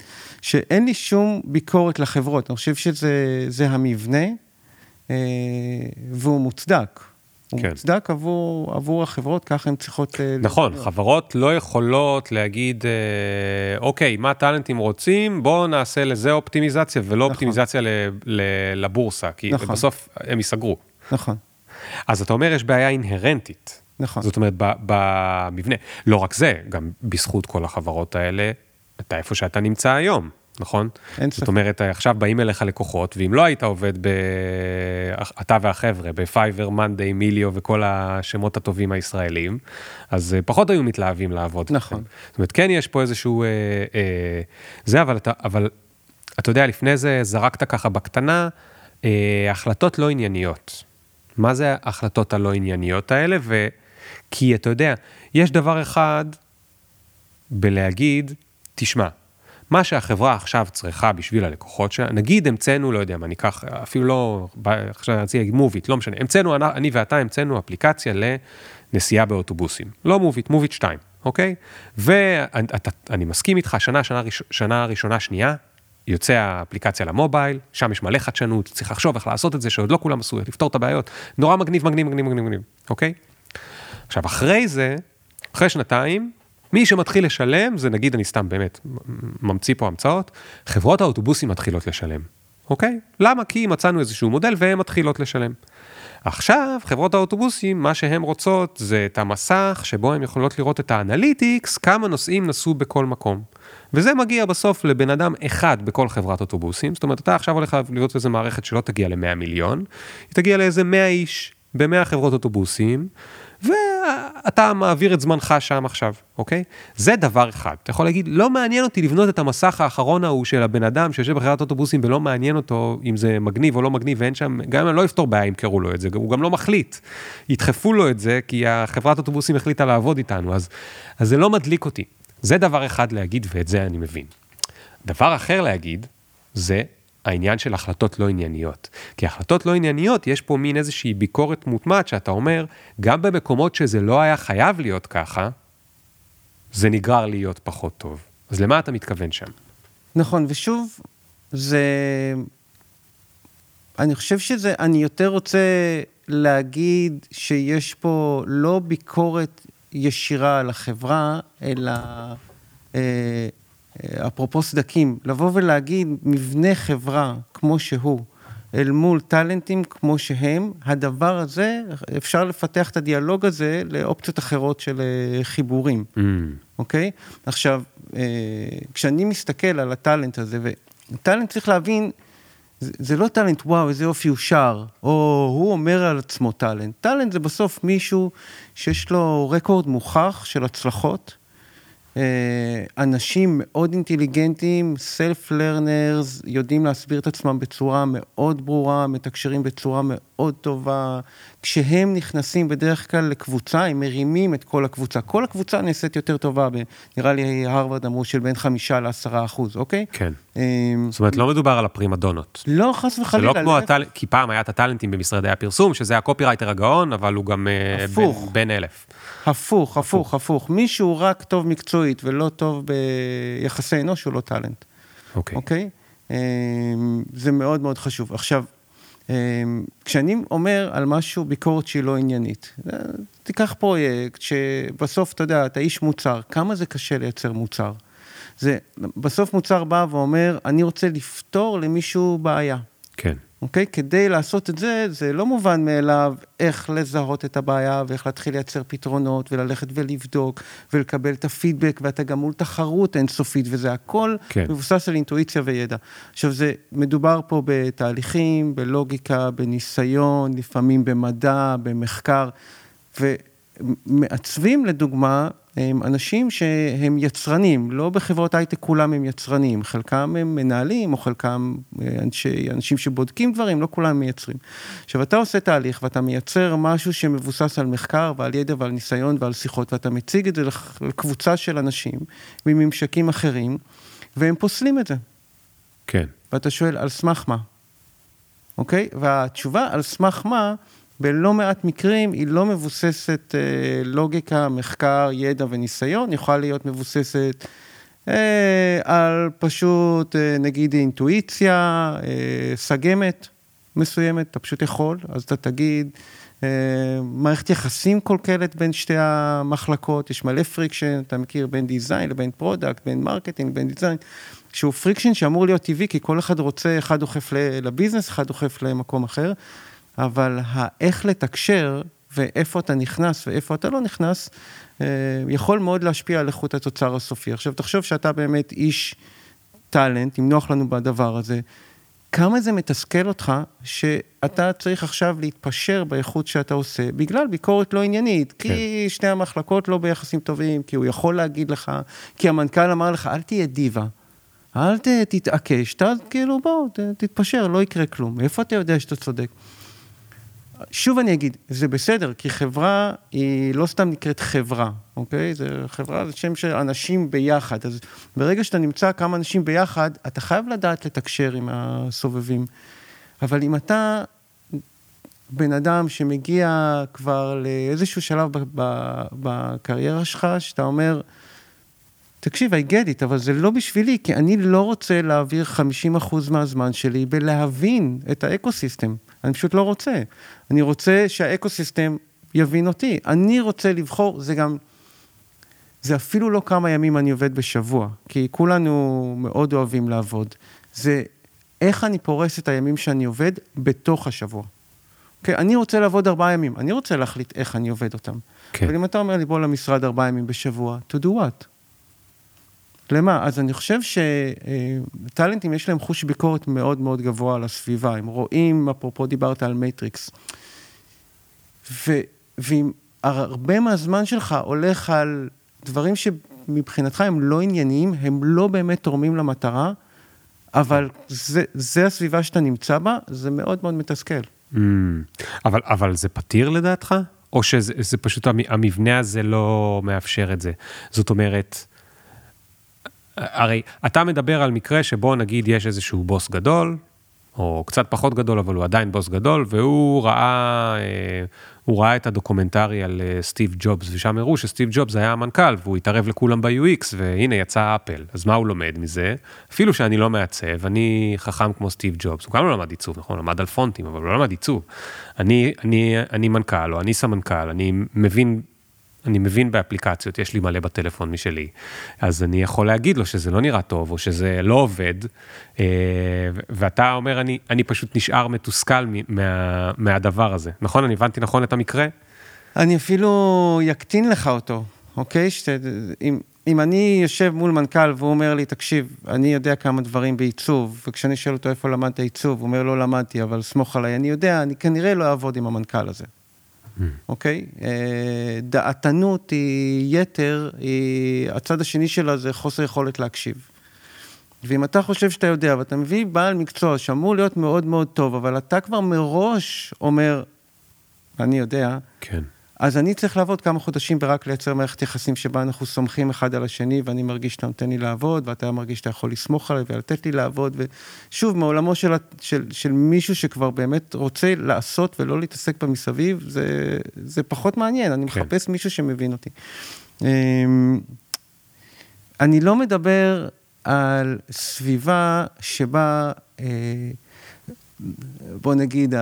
שאין לי שום ביקורת לחברות, אני חושב שזה המבנה, והוא מוצדק. הוא כן. מוצדק עבור, עבור החברות, ככה הן צריכות... אה, נכון, להיות. חברות לא יכולות להגיד, אה, אוקיי, מה טאלנטים רוצים, בואו נעשה לזה אופטימיזציה, ולא נכון. אופטימיזציה ל, ל, לבורסה, כי נכון. בסוף הם ייסגרו. נכון. אז אתה אומר, יש בעיה אינהרנטית. נכון. זאת אומרת, במבנה. לא רק זה, גם בזכות כל החברות האלה, אתה איפה שאתה נמצא היום. נכון? אין ספק. זאת אומרת, עכשיו באים אליך לקוחות, ואם לא היית עובד ב... אתה והחבר'ה, בפייבר, מאנדיי, מיליו וכל השמות הטובים הישראלים, אז אה, פחות היו מתלהבים לעבוד. נכון. זאת אומרת, כן יש פה איזשהו... אה, אה, זה, אבל אתה, אבל אתה יודע, לפני זה זרקת ככה בקטנה, אה, החלטות לא ענייניות. מה זה ההחלטות הלא ענייניות האלה? ו... כי אתה יודע, יש דבר אחד בלהגיד, תשמע, מה שהחברה עכשיו צריכה בשביל הלקוחות שלה, נגיד המצאנו, לא יודע מה, ניקח, אפילו לא, עכשיו אני רוצה להגיד מוביט, לא משנה, המצאנו, אני ואתה המצאנו אפליקציה לנסיעה באוטובוסים. לא מוביט, מוביט 2, אוקיי? ואני מסכים איתך, שנה, שנה, שנה ראשונה, שנייה, יוצא האפליקציה למובייל, שם יש מלא חדשנות, צריך לחשוב איך לעשות את זה, שעוד לא כולם עשו, לפתור את הבעיות. נורא מגניב, מגניב, מגניב, מגניב, מגניב, אוקיי? עכשיו, אחרי זה, אחרי שנתיים, מי שמתחיל לשלם, זה נגיד, אני סתם באמת ממציא פה המצאות, חברות האוטובוסים מתחילות לשלם, אוקיי? למה? כי מצאנו איזשהו מודל והן מתחילות לשלם. עכשיו, חברות האוטובוסים, מה שהן רוצות זה את המסך שבו הן יכולות לראות את האנליטיקס, כמה נוסעים נסעו בכל מקום. וזה מגיע בסוף לבן אדם אחד בכל חברת אוטובוסים, זאת אומרת, אתה עכשיו הולך לראות איזה מערכת שלא תגיע ל-100 מיליון, היא תגיע לאיזה 100 איש ב-100 חברות אוטובוסים, ואתה מעביר את זמנך שם עכשיו, אוקיי? זה דבר אחד. אתה יכול להגיד, לא מעניין אותי לבנות את המסך האחרון ההוא של הבן אדם שיושב בחברת אוטובוסים ולא מעניין אותו אם זה מגניב או לא מגניב, ואין שם, גם אם אני לא אפתור בעיה ימכרו לו את זה, הוא גם לא מחליט. ידחפו לו את זה כי החברת אוטובוסים החליטה לעבוד איתנו, אז, אז זה לא מדליק אותי. זה דבר אחד להגיד, ואת זה אני מבין. דבר אחר להגיד, זה העניין של החלטות לא ענייניות. כי החלטות לא ענייניות, יש פה מין איזושהי ביקורת מוטמעת שאתה אומר, גם במקומות שזה לא היה חייב להיות ככה, זה נגרר להיות פחות טוב. אז למה אתה מתכוון שם? נכון, ושוב, זה... אני חושב שזה, אני יותר רוצה להגיד שיש פה לא ביקורת ישירה על החברה, אלא אה, אפרופו סדקים, לבוא ולהגיד מבנה חברה כמו שהוא, אל מול טאלנטים כמו שהם, הדבר הזה, אפשר לפתח את הדיאלוג הזה לאופציות אחרות של אה, חיבורים, mm. אוקיי? עכשיו, אה, כשאני מסתכל על הטאלנט הזה, וטאלנט צריך להבין, זה, זה לא טאלנט, וואו, איזה יופי הוא שר, או הוא אומר על עצמו טאלנט. טאלנט זה בסוף מישהו שיש לו רקורד מוכח של הצלחות, אה, אנשים מאוד אינטליגנטים, לרנרס, יודעים להסביר את עצמם בצורה מאוד ברורה, מתקשרים בצורה מאוד טובה. כשהם נכנסים בדרך כלל לקבוצה, הם מרימים את כל הקבוצה. כל הקבוצה נעשית יותר טובה, נראה לי הרווארד אמרו של בין חמישה לעשרה אחוז, אוקיי? כן. אה, זאת אומרת, לא מדובר על הפרימדונות. לא, חס וחלילה. זה לא כמו כי פעם היה את הטאלנטים במשרדי הפרסום, שזה הקופירייטר הגאון, אבל הוא גם אה, בן אלף. הפוך, הפוך, הפוך. מישהו רק טוב מקצועית ולא טוב ביחסי אנוש, הוא לא טאלנט. אוקיי. אוקיי? אמ, זה מאוד מאוד חשוב. עכשיו, אמ, כשאני אומר על משהו ביקורת שהיא לא עניינית, אה, תיקח פרויקט שבסוף, אתה יודע, אתה איש מוצר, כמה זה קשה לייצר מוצר? זה, בסוף מוצר בא ואומר, אני רוצה לפתור למישהו בעיה. כן. אוקיי? כדי לעשות את זה, זה לא מובן מאליו איך לזהות את הבעיה ואיך להתחיל לייצר פתרונות וללכת ולבדוק ולקבל את הפידבק ואתה גם מול תחרות אינסופית וזה הכל כן. מבוסס על אינטואיציה וידע. עכשיו זה מדובר פה בתהליכים, בלוגיקה, בניסיון, לפעמים במדע, במחקר ומעצבים לדוגמה הם אנשים שהם יצרנים, לא בחברות הייטק כולם הם יצרנים, חלקם הם מנהלים או חלקם אה, אנשי, אנשים שבודקים דברים, לא כולם מייצרים. עכשיו אתה עושה תהליך ואתה מייצר משהו שמבוסס על מחקר ועל ידע ועל ניסיון ועל שיחות ואתה מציג את זה לקבוצה של אנשים מממשקים אחרים והם פוסלים את זה. כן. ואתה שואל על סמך מה, אוקיי? והתשובה על סמך מה בלא מעט מקרים היא לא מבוססת אה, לוגיקה, מחקר, ידע וניסיון, יכולה להיות מבוססת אה, על פשוט אה, נגיד אינטואיציה, אה, סיגמה מסוימת, אתה פשוט יכול, אז אתה תגיד, אה, מערכת יחסים מקולקלת בין שתי המחלקות, יש מלא friction, אתה מכיר בין design לבין product, בין marketing, בין design, שהוא friction שאמור להיות טבעי, כי כל אחד רוצה, אחד דוחף לביזנס, אחד דוחף למקום אחר. אבל האיך לתקשר ואיפה אתה נכנס ואיפה אתה לא נכנס, אה, יכול מאוד להשפיע על איכות התוצר הסופי. עכשיו, תחשוב שאתה באמת איש טאלנט, אם נוח לנו בדבר הזה, כמה זה מתסכל אותך שאתה צריך עכשיו להתפשר באיכות שאתה עושה, בגלל ביקורת לא עניינית, כן. כי שני המחלקות לא ביחסים טובים, כי הוא יכול להגיד לך, כי המנכ"ל אמר לך, אל תהיה דיבה. אל תתעקש, אתה כאילו בוא, תתפשר, לא יקרה כלום. איפה אתה יודע שאתה צודק? שוב אני אגיד, זה בסדר, כי חברה היא לא סתם נקראת חברה, אוקיי? זה חברה זה שם של אנשים ביחד. אז ברגע שאתה נמצא כמה אנשים ביחד, אתה חייב לדעת לתקשר עם הסובבים. אבל אם אתה בן אדם שמגיע כבר לאיזשהו שלב בקריירה שלך, שאתה אומר, תקשיב, I get it, אבל זה לא בשבילי, כי אני לא רוצה להעביר 50% מהזמן שלי בלהבין את ה ecosystem. אני פשוט לא רוצה. אני רוצה שה ecosystem יבין אותי. אני רוצה לבחור, זה גם, זה אפילו לא כמה ימים אני עובד בשבוע, כי כולנו מאוד אוהבים לעבוד. זה איך אני פורס את הימים שאני עובד בתוך השבוע. כן, אני רוצה לעבוד ארבעה ימים, אני רוצה להחליט איך אני עובד אותם. כן. אבל אם אתה אומר לי, בוא למשרד ארבעה ימים בשבוע, to do what? למה? אז אני חושב שטאלנטים יש להם חוש ביקורת מאוד מאוד גבוה על הסביבה, הם רואים, אפרופו דיברת על metrics, ו, ואם מהזמן שלך הולך על דברים שמבחינתך הם לא ענייניים, הם לא באמת תורמים למטרה, אבל זה, זה הסביבה שאתה נמצא בה, זה מאוד מאוד מתסכל. Mm, אבל, אבל זה פתיר לדעתך? או שזה פשוט המבנה הזה לא מאפשר את זה? זאת אומרת, הרי אתה מדבר על מקרה שבו נגיד יש איזשהו בוס גדול, או קצת פחות גדול, אבל הוא עדיין בוס גדול, והוא ראה, אה, הוא ראה את הדוקומנטרי על אה, סטיב ג'ובס, ושם הראו שסטיב ג'ובס היה המנכ"ל, והוא התערב לכולם ב-UX, והנה יצא אפל. אז מה הוא לומד מזה? אפילו שאני לא מעצב, אני חכם כמו סטיב ג'ובס, הוא גם לא למד עיצוב, נכון? למד על פונטים, אבל הוא לא למד עיצוב. אני, אני, אני מנכ"ל, או אני סמנכ"ל, אני מבין אני מבין באפליקציות, יש לי מלא בטלפון משלי, אז אני יכול להגיד לו שזה לא נראה טוב, או שזה לא עובד, אה, ואתה אומר, אני, אני פשוט נשאר מתוסכל מה, מהדבר הזה. נכון? אני הבנתי נכון את המקרה? אני אפילו יקטין לך אותו, אוקיי? שת, אם, אם אני יושב מול מנכ"ל והוא אומר לי, תקשיב, אני יודע כמה דברים בעיצוב, וכשאני שואל אותו איפה למדת עיצוב, הוא אומר, לא למדתי, אבל סמוך עליי, אני יודע, אני כנראה לא אעבוד עם המנכ"ל הזה. אוקיי? אה, דעתנות היא יתר, היא, הצד השני שלה זה חוסר יכולת להקשיב. ואם אתה חושב שאתה יודע, ואתה מביא בעל מקצוע שאמור להיות מאוד מאוד טוב, אבל אתה כבר מראש אומר, אני יודע, כן. אז אני צריך לעבוד כמה חודשים ורק לייצר מערכת יחסים שבה אנחנו סומכים אחד על השני, ואני מרגיש שאתה נותן לי לעבוד, ואתה מרגיש שאתה יכול לסמוך עליי ולתת לי לעבוד, ושוב, מעולמו של, של, של מישהו שכבר באמת רוצה לעשות ולא להתעסק במסביב, זה, זה פחות מעניין, אני כן. מחפש מישהו שמבין אותי. אמ, אני לא מדבר על סביבה שבה... בוא נגיד,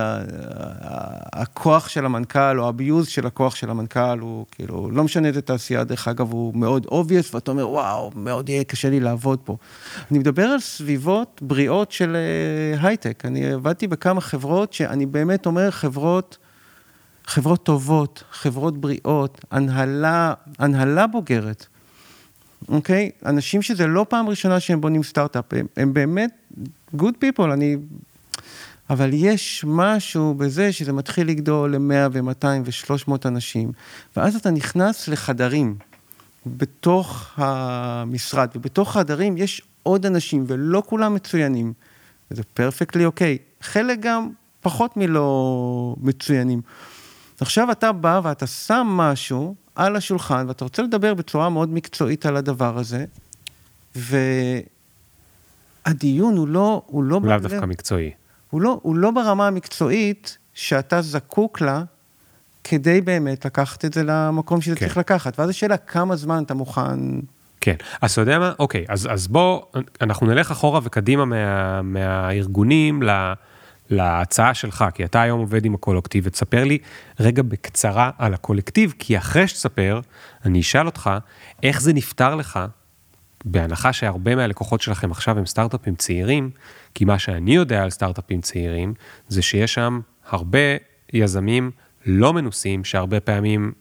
הכוח של המנכ"ל, או הביוז של הכוח של המנכ"ל, הוא כאילו, לא משנה איזה תעשייה, דרך אגב, הוא מאוד obvious, ואתה אומר, וואו, מאוד יהיה קשה לי לעבוד פה. אני מדבר על סביבות בריאות של הייטק. אה, אני עבדתי בכמה חברות שאני באמת אומר, חברות, חברות טובות, חברות בריאות, הנהלה, הנהלה בוגרת. אוקיי? אנשים שזה לא פעם ראשונה שהם בונים סטארט-אפ, הם, הם באמת good people, אני אבל יש משהו בזה שזה מתחיל לגדול ל-100 ו-200 ו-300 אנשים, ואז אתה נכנס לחדרים בתוך המשרד, ובתוך החדרים יש עוד אנשים, ולא כולם מצוינים. וזה פרפקטלי אוקיי. חלק גם פחות מלא מצוינים. עכשיו אתה בא ואתה שם משהו על השולחן, ואתה רוצה לדבר בצורה מאוד מקצועית על הדבר הזה, והדיון הוא לא... הוא לא... לאו דווקא מקצועי. הוא לא, הוא לא ברמה המקצועית שאתה זקוק לה כדי באמת לקחת את זה למקום שזה כן. צריך לקחת. ואז השאלה, כמה זמן אתה מוכן... כן, אז אתה יודע מה? אוקיי, אז, אז בוא, אנחנו נלך אחורה וקדימה מה, מהארגונים ל, להצעה שלך, כי אתה היום עובד עם הקולקטיב, ותספר לי רגע בקצרה על הקולקטיב, כי אחרי שתספר, אני אשאל אותך, איך זה נפתר לך בהנחה שהרבה מהלקוחות שלכם עכשיו הם סטארט-אפים צעירים, כי מה שאני יודע על סטארט-אפים צעירים, זה שיש שם הרבה יזמים לא מנוסים, שהרבה פעמים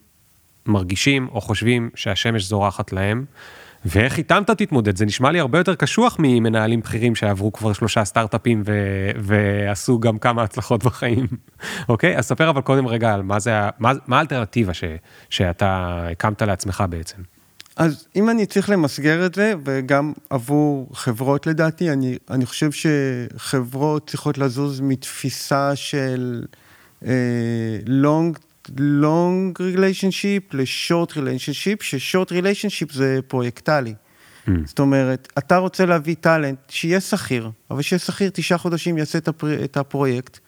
מרגישים או חושבים שהשמש זורחת להם, ואיך איתם אתה תתמודד? זה נשמע לי הרבה יותר קשוח ממנהלים בכירים שעברו כבר שלושה סטארט-אפים ו- ועשו גם כמה הצלחות בחיים, אוקיי? אז ספר אבל קודם רגע על מה, זה, מה, מה האלטרנטיבה ש- שאתה הקמת לעצמך בעצם. אז אם אני צריך למסגר את זה, וגם עבור חברות לדעתי, אני, אני חושב שחברות צריכות לזוז מתפיסה של long long relationship ל short relationship, ש short relationship זה פרויקטלי. Mm. זאת אומרת, אתה רוצה להביא טאלנט שיהיה שכיר, אבל שיהיה שכיר תשעה חודשים, יעשה את, הפר... את הפרויקט,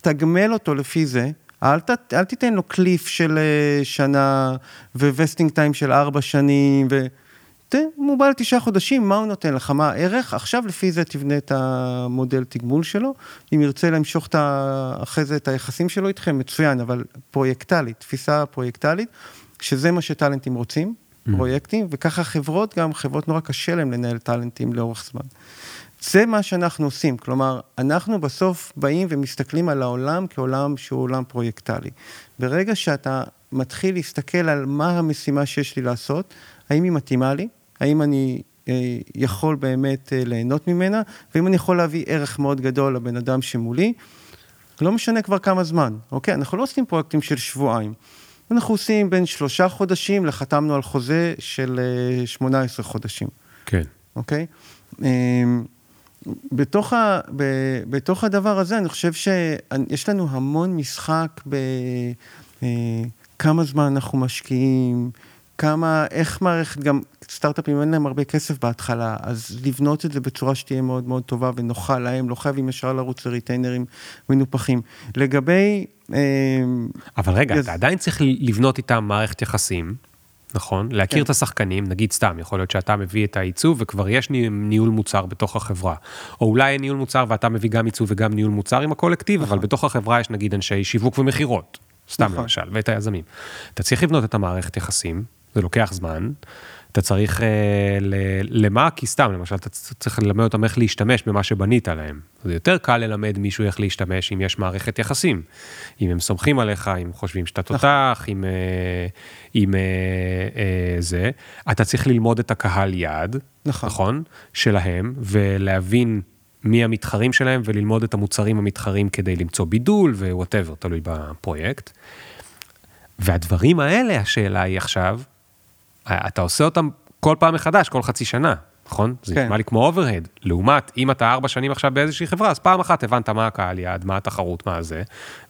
תגמל אותו לפי זה, אל, ת... אל תיתן לו cliff של אה, שנה ו vesting time של ארבע שנים, ו... תן מוגבל תשעה חודשים, מה הוא נותן לך, מה הערך, עכשיו לפי זה תבנה את המודל תגמול שלו, אם ירצה למשוך את ה... אחרי זה את היחסים שלו איתכם, מצוין, אבל פרויקטלית, תפיסה פרויקטלית, שזה מה שטאלנטים רוצים, mm. פרויקטים, וככה חברות, גם חברות נורא קשה להם לנהל טאלנטים לאורך זמן. זה מה שאנחנו עושים, כלומר, אנחנו בסוף באים ומסתכלים על העולם כעולם שהוא עולם פרויקטלי. ברגע שאתה מתחיל להסתכל על מה המשימה שיש לי לעשות, האם היא מתאימה לי, האם אני אה, יכול באמת אה, ליהנות ממנה, ואם אני יכול להביא ערך מאוד גדול לבן אדם שמולי, לא משנה כבר כמה זמן, אוקיי? אנחנו לא עושים פרויקטים של שבועיים. אנחנו עושים בין שלושה חודשים לחתמנו על חוזה של 18 אה, חודשים. כן. אוקיי? בתוך, ה, ב, בתוך הדבר הזה, אני חושב שיש לנו המון משחק בכמה זמן אנחנו משקיעים, כמה, איך מערכת, גם סטארט-אפים אין להם הרבה כסף בהתחלה, אז לבנות את זה בצורה שתהיה מאוד מאוד טובה ונוחה להם, לא חייבים ישר לרוץ לריטיינרים מנופחים. לגבי... אה, אבל רגע, יז... אתה עדיין צריך לבנות איתם מערכת יחסים. נכון, להכיר כן. את השחקנים, נגיד סתם, יכול להיות שאתה מביא את העיצוב וכבר יש ניהול מוצר בתוך החברה. או אולי אין ניהול מוצר ואתה מביא גם עיצוב וגם ניהול מוצר עם הקולקטיב, נכון. אבל בתוך החברה יש נגיד אנשי שיווק ומכירות, סתם נכון. למשל, ואת היזמים. אתה צריך לבנות את המערכת יחסים, זה לוקח זמן. אתה צריך, אה, ל, למה? כי סתם, למשל, אתה צריך ללמד אותם איך להשתמש במה שבנית להם. זה יותר קל ללמד מישהו איך להשתמש אם יש מערכת יחסים. אם הם סומכים עליך, אם חושבים שאתה נכון. תותח, אם, אה, אם אה, אה, זה. אתה צריך ללמוד את הקהל יעד, נכון. נכון? שלהם, ולהבין מי המתחרים שלהם, וללמוד את המוצרים המתחרים כדי למצוא בידול ו whatever, תלוי בפרויקט. והדברים האלה, השאלה היא עכשיו, אתה עושה אותם כל פעם מחדש, כל חצי שנה, נכון? זה כן. נשמע לי כמו overhead. לעומת, אם אתה ארבע שנים עכשיו באיזושהי חברה, אז פעם אחת הבנת מה הקהל יעד, מה התחרות, מה זה,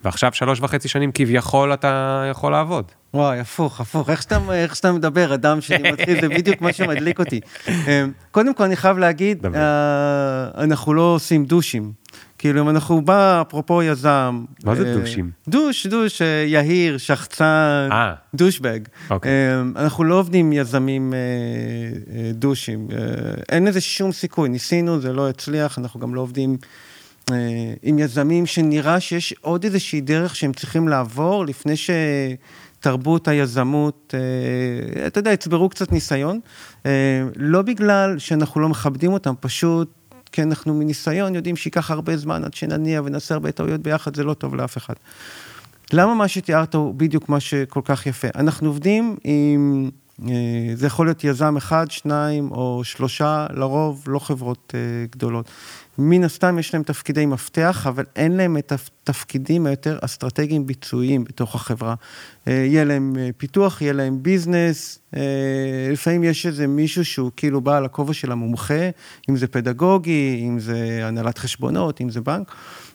ועכשיו שלוש וחצי שנים כביכול אתה יכול לעבוד. וואי, הפוך, הפוך, איך שאתה, איך שאתה מדבר, הדם שלי מתחיל, זה בדיוק מה שמדליק אותי. אמ, קודם כל, אני חייב להגיד, אה, אנחנו לא עושים דושים. כאילו, אם אנחנו בא, אפרופו יזם... מה זה אה, דושים? דוש, דוש, אה, יהיר, שחצן, אה. douchebag. אוקיי. אנחנו לא עובדים יזמים דושים. אין לזה שום סיכוי, ניסינו, זה לא הצליח, אנחנו גם לא עובדים... עם יזמים שנראה שיש עוד איזושהי דרך שהם צריכים לעבור לפני שתרבות היזמות, אתה יודע, יצברו קצת ניסיון. לא בגלל שאנחנו לא מכבדים אותם, פשוט כי אנחנו מניסיון יודעים שייקח הרבה זמן עד שנניע ונעשה הרבה טעויות ביחד, זה לא טוב לאף אחד. למה מה שתיארת הוא בדיוק מה שכל כך יפה? אנחנו עובדים עם, אה, זה יכול להיות יזם אחד, שניים או שלושה, לרוב לא חברות אה, גדולות. מן הסתם יש להם תפקידי מפתח, אבל אין להם את התפקידים היותר אסטרטגיים ביצועיים בתוך החברה. אה, יהיה להם אה, פיתוח, יהיה להם ביזנס, אה, לפעמים יש איזה מישהו שהוא כאילו בעל הכובע של המומחה, אם זה פדגוגי, אם זה הנהלת חשבונות, אם זה בנק.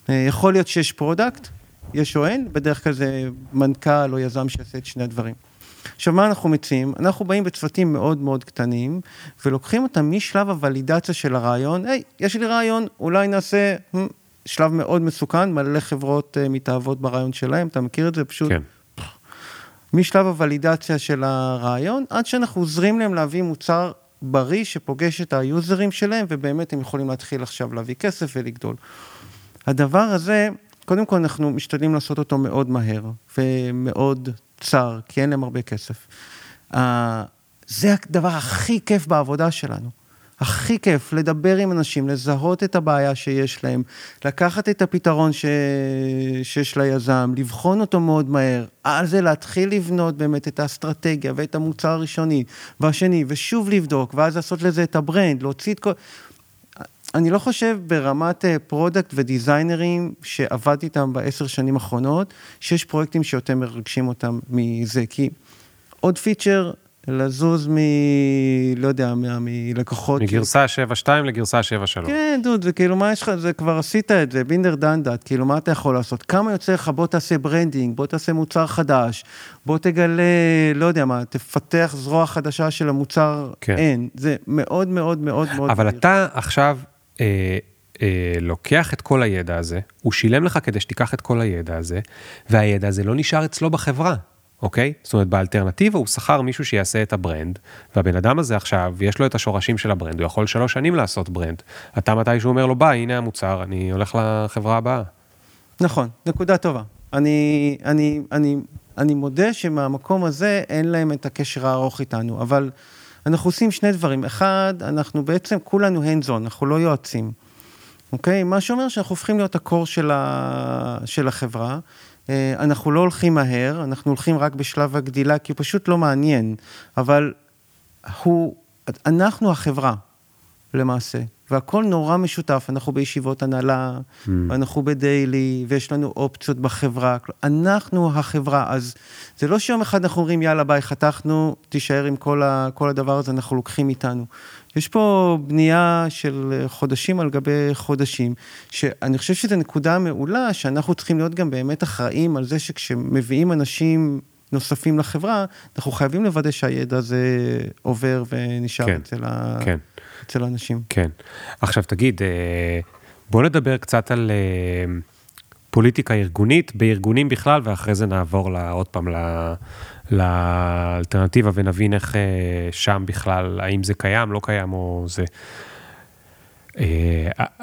יכול להיות שיש product, יש או אין, בדרך כלל זה מנכ"ל או יזם שיעשה את שני הדברים. עכשיו, מה אנחנו מציעים? אנחנו באים בצוותים מאוד מאוד קטנים, ולוקחים אותם משלב הוולידציה של הרעיון, היי, יש לי רעיון, אולי נעשה hmm, שלב מאוד מסוכן, מלא חברות uh, מתאהבות ברעיון שלהם, אתה מכיר את זה? פשוט... כן. משלב הוולידציה של הרעיון, עד שאנחנו עוזרים להם להביא מוצר בריא שפוגש את היוזרים שלהם, ובאמת הם יכולים להתחיל עכשיו להביא כסף ולגדול. הדבר הזה, קודם כל אנחנו משתדלים לעשות אותו מאוד מהר ומאוד צר, כי אין להם הרבה כסף. Uh, זה הדבר הכי כיף בעבודה שלנו. הכי כיף לדבר עם אנשים, לזהות את הבעיה שיש להם, לקחת את הפתרון ש... שיש ליזם, לבחון אותו מאוד מהר, על זה להתחיל לבנות באמת את האסטרטגיה ואת המוצר הראשוני והשני, ושוב לבדוק, ואז לעשות לזה את ה brand, להוציא את כל... אני לא חושב ברמת product אה, ודיזיינרים שעבדתי איתם בעשר שנים האחרונות, שיש פרויקטים שיותר מרגשים אותם מזה, כי עוד feature לזוז מ... לא יודע, מלקוחות... מגרסה 7.2 לגרסה 7.3. כן, דוד, זה כאילו, מה יש לך, זה כבר עשית את זה, been there done that, כאילו, מה אתה יכול לעשות? כמה יוצא לך, בוא תעשה branding, בוא תעשה מוצר חדש, בוא תגלה, לא יודע מה, תפתח זרוע חדשה של המוצר, כן. אין. זה מאוד מאוד מאוד מאוד... אבל מהיר. אתה עכשיו... אה... אה, לוקח את כל הידע הזה, הוא שילם לך כדי שתיקח את כל הידע הזה, והידע הזה לא נשאר אצלו בחברה. אוקיי? זאת אומרת, באלטרנטיבה הוא שכר מישהו שיעשה את ה brand, והבן אדם הזה עכשיו, יש לו את השורשים של ה brand, הוא יכול שלוש שנים לעשות brand. אתה מתישהו אומר לו, ביי, הנה המוצר, אני הולך לחברה הבאה. נכון, נקודה טובה. אני, אני, אני, אני מודה שמהמקום הזה אין להם את הקשר הארוך איתנו, אבל אנחנו עושים שני דברים. אחד, אנחנו בעצם כולנו hands on, אנחנו לא יועצים. אוקיי? מה שאומר שאנחנו הופכים להיות הקור של, ה... של החברה. אה, אנחנו לא הולכים מהר, אנחנו הולכים רק בשלב הגדילה, כי הוא פשוט לא מעניין, אבל הוא, אנחנו החברה, למעשה, והכל נורא משותף, אנחנו בישיבות הנהלה, mm. ואנחנו בדיילי, ויש לנו אופציות בחברה, אנחנו החברה, אז זה לא שיום אחד אנחנו אומרים, יאללה, ביי, חתכנו, תישאר עם כל, ה, כל הדבר הזה, אנחנו לוקחים איתנו. יש פה בנייה של חודשים על גבי חודשים, שאני חושב שזו נקודה מעולה, שאנחנו צריכים להיות גם באמת אחראים על זה שכשמביאים אנשים נוספים לחברה, אנחנו חייבים לוודא שהידע הזה עובר ונשאר כן, אצל, ה... כן. אצל האנשים. כן. עכשיו תגיד, אה, בוא נדבר קצת על אה, פוליטיקה ארגונית, בארגונים בכלל, ואחרי זה נעבור לה, עוד פעם לאלטרנטיבה ונבין איך אה, שם בכלל, האם זה קיים, לא קיים או זה.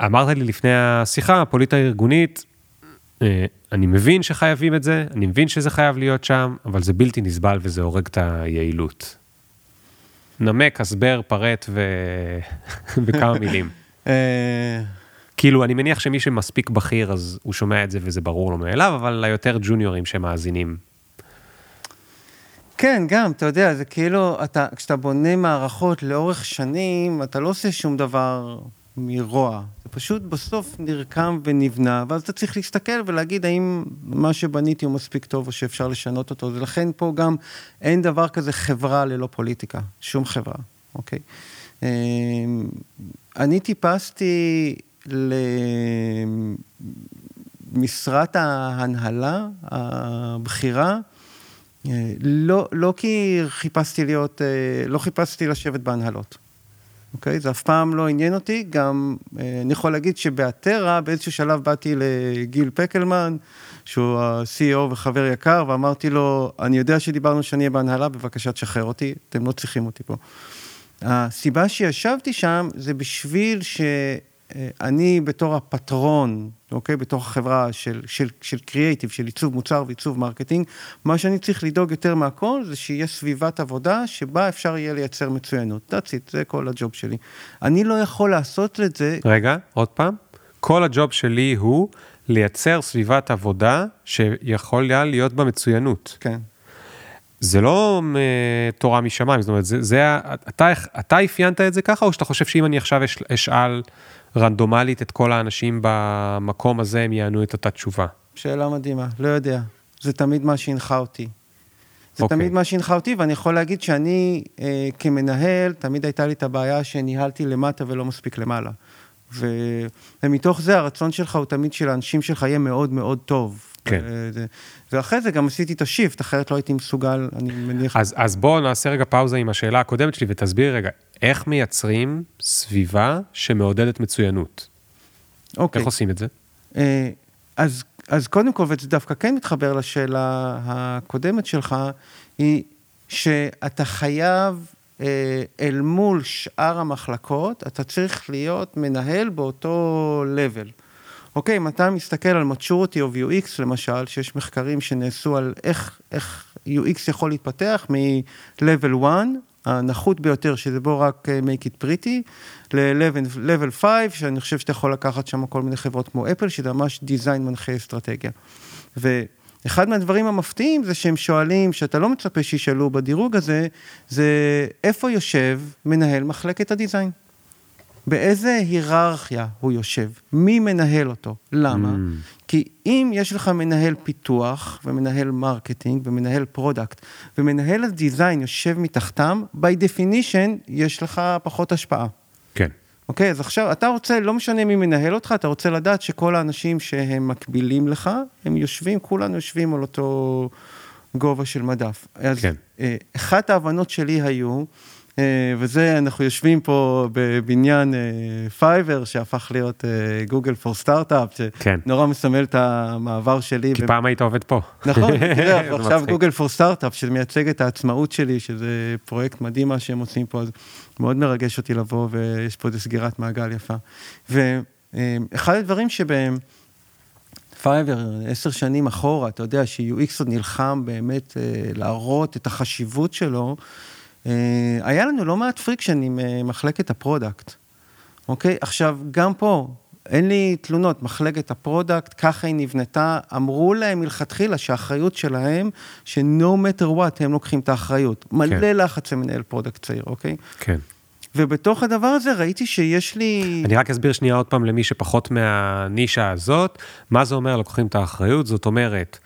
אמרת לי לפני השיחה, פוליטה ארגונית, אה, אני מבין שחייבים את זה, אני מבין שזה חייב להיות שם, אבל זה בלתי נסבל וזה הורג את היעילות. נמק, הסבר, פרט ו... בכמה מילים. כאילו, אני מניח שמי שמספיק בכיר, אז הוא שומע את זה וזה ברור לו מאליו, אבל היותר ג'וניורים שמאזינים, כן, גם, אתה יודע, זה כאילו, אתה, כשאתה בונה מערכות לאורך שנים, אתה לא עושה שום דבר מרוע. זה פשוט בסוף נרקם ונבנה, ואז אתה צריך להסתכל ולהגיד האם מה שבניתי הוא מספיק טוב או שאפשר לשנות אותו. ולכן פה גם אין דבר כזה חברה ללא פוליטיקה, שום חברה, אוקיי? אמ, אני טיפסתי למשרת ההנהלה, הבכירה, אה, לא, לא כי חיפשתי להיות, אה, לא חיפשתי לשבת בהנהלות, אוקיי? זה אף פעם לא עניין אותי, גם אה, אני יכול להגיד שבאתרה באיזשהו שלב באתי לגיל פקלמן, שהוא ה-CEO וחבר יקר, ואמרתי לו, אני יודע שדיברנו שאני אהיה בהנהלה, בבקשה תשחרר אותי, אתם לא צריכים אותי פה. הסיבה שישבתי שם זה בשביל ש... אה, אני בתור הפטרון, אוקיי? בתוך החברה של, של, של קריאייטיב, של עיצוב מוצר ועיצוב marketing, מה שאני צריך לדאוג יותר מהכל זה שיהיה סביבת עבודה שבה אפשר יהיה לייצר מצוינות. That's it, זה כל ה job שלי. אני לא יכול לעשות את זה... רגע, עוד פעם. כל ה job שלי הוא לייצר סביבת עבודה שיכולה להיות בה מצוינות. כן. זה לא uh, תורה משמיים, זאת אומרת, זה, זה, אתה, אתה אפיינת את זה ככה, או שאתה חושב שאם אני עכשיו אשאל רנדומלית את כל האנשים במקום הזה, הם יענו את אותה תשובה? שאלה מדהימה, לא יודע. זה תמיד מה שהנחה אותי. זה okay. אוקיי. תמיד מה שהנחה אותי, ואני יכול להגיד שאני אה, כמנהל, תמיד הייתה לי את הבעיה שניהלתי למטה ולא מספיק למעלה. ו... ומתוך זה הרצון שלך הוא תמיד שלאנשים שלך יהיה מאוד מאוד טוב. כן. ואחרי זה גם עשיתי את השיפט, אחרת לא הייתי מסוגל, אני מניח... אז, אז בואו נעשה רגע פאוזה עם השאלה הקודמת שלי ותסביר רגע, איך מייצרים סביבה שמעודדת מצוינות? אוקיי. איך עושים את זה? אה, אז, אז קודם כל, וזה דווקא כן מתחבר לשאלה הקודמת שלך, היא שאתה חייב אה, אל מול שאר המחלקות, אתה צריך להיות מנהל באותו level. אוקיי, אם אתה מסתכל על maturity of UX למשל, שיש מחקרים שנעשו על איך, איך UX יכול להתפתח מ-level 1, הנחות ביותר, שזה בו רק אה, make it pretty, ל-level 5, שאני חושב שאתה יכול לקחת שם כל מיני חברות כמו אפל, שזה ממש דיזיין מנחה אסטרטגיה. ואחד מהדברים המפתיעים זה שהם שואלים, שאתה לא מצפה שישאלו בדירוג הזה, זה איפה יושב מנהל מחלקת הדיזיין. באיזה היררכיה הוא יושב? מי מנהל אותו? למה? Mm. כי אם יש לך מנהל פיתוח, ומנהל marketing, ומנהל product, ומנהל ה design יושב מתחתם, by definition יש לך פחות השפעה. כן. אוקיי, אז עכשיו, אתה רוצה, לא משנה מי מנהל אותך, אתה רוצה לדעת שכל האנשים שהם מקבילים לך, הם יושבים, כולנו יושבים על אותו גובה של מדף. אז כן. אה, אחת ההבנות שלי היו, וזה, אנחנו יושבים פה בבניין Fiverr, אה, שהפך להיות Google for Startup, שנורא מסמל את המעבר שלי. כי פעם היית עובד פה. נכון, תראה, עכשיו Google for Startup, שמייצג את העצמאות שלי, שזה פרויקט מדהים מה שהם עושים פה, אז מאוד מרגש אותי לבוא, ויש פה איזו סגירת מעגל יפה. ואחד הדברים שבהם, Fiverr, עשר שנים אחורה, אתה יודע ש-UX עוד נלחם באמת להראות את החשיבות שלו, אה, היה לנו לא מעט friction עם אה, מחלקת ה product, אוקיי? עכשיו, גם פה, אין לי תלונות, מחלקת ה product, ככה היא נבנתה, אמרו להם מלכתחילה שהאחריות שלהם, ש-no matter what, הם לוקחים את האחריות. כן. מלא לחץ למנהל product צעיר, אוקיי? כן. ובתוך הדבר הזה ראיתי שיש לי... אני רק אסביר שנייה עוד פעם למי שפחות מהנישה הזאת, מה זה אומר לוקחים את האחריות, זאת אומרת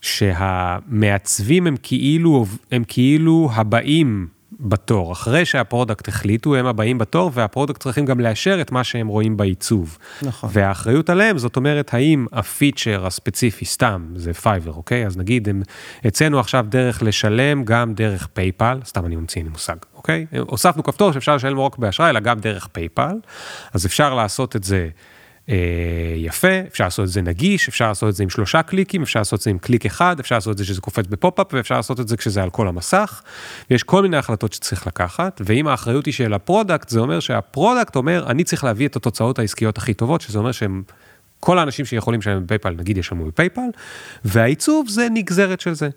שהמעצבים הם כאילו, הם כאילו הבאים בתור. אחרי שה product החליטו, הם הבאים בתור, וה product צריכים גם לאשר את מה שהם רואים בעיצוב. נכון. והאחריות עליהם, זאת אומרת, האם ה feature הספציפי, סתם, זה Fiverr, אוקיי? אז נגיד, הם מצאנו עכשיו דרך לשלם גם דרך PayPal, סתם אני ממציא, אין מושג, אוקיי? הוספנו כפתור שאפשר לשלם לא רק באשראי, אלא גם דרך PayPal, אז אפשר לעשות את זה. אה, יפה, אפשר לעשות את זה נגיש, אפשר לעשות את זה עם שלושה קליקים, אפשר לעשות את זה עם קליק אחד, אפשר לעשות את זה שזה קופץ ב pop-up, ואפשר לעשות את זה כשזה על כל המסך. ויש כל מיני החלטות שצריך לקחת, ואם האחריות היא של ה product, זה אומר שה product אומר, אני צריך להביא את התוצאות העסקיות הכי טובות, שזה אומר שהם... כל האנשים שיכולים לשלם ב PayPal, נגיד ישלמו ב PayPal, והעיצוב זה נגזרת של זה.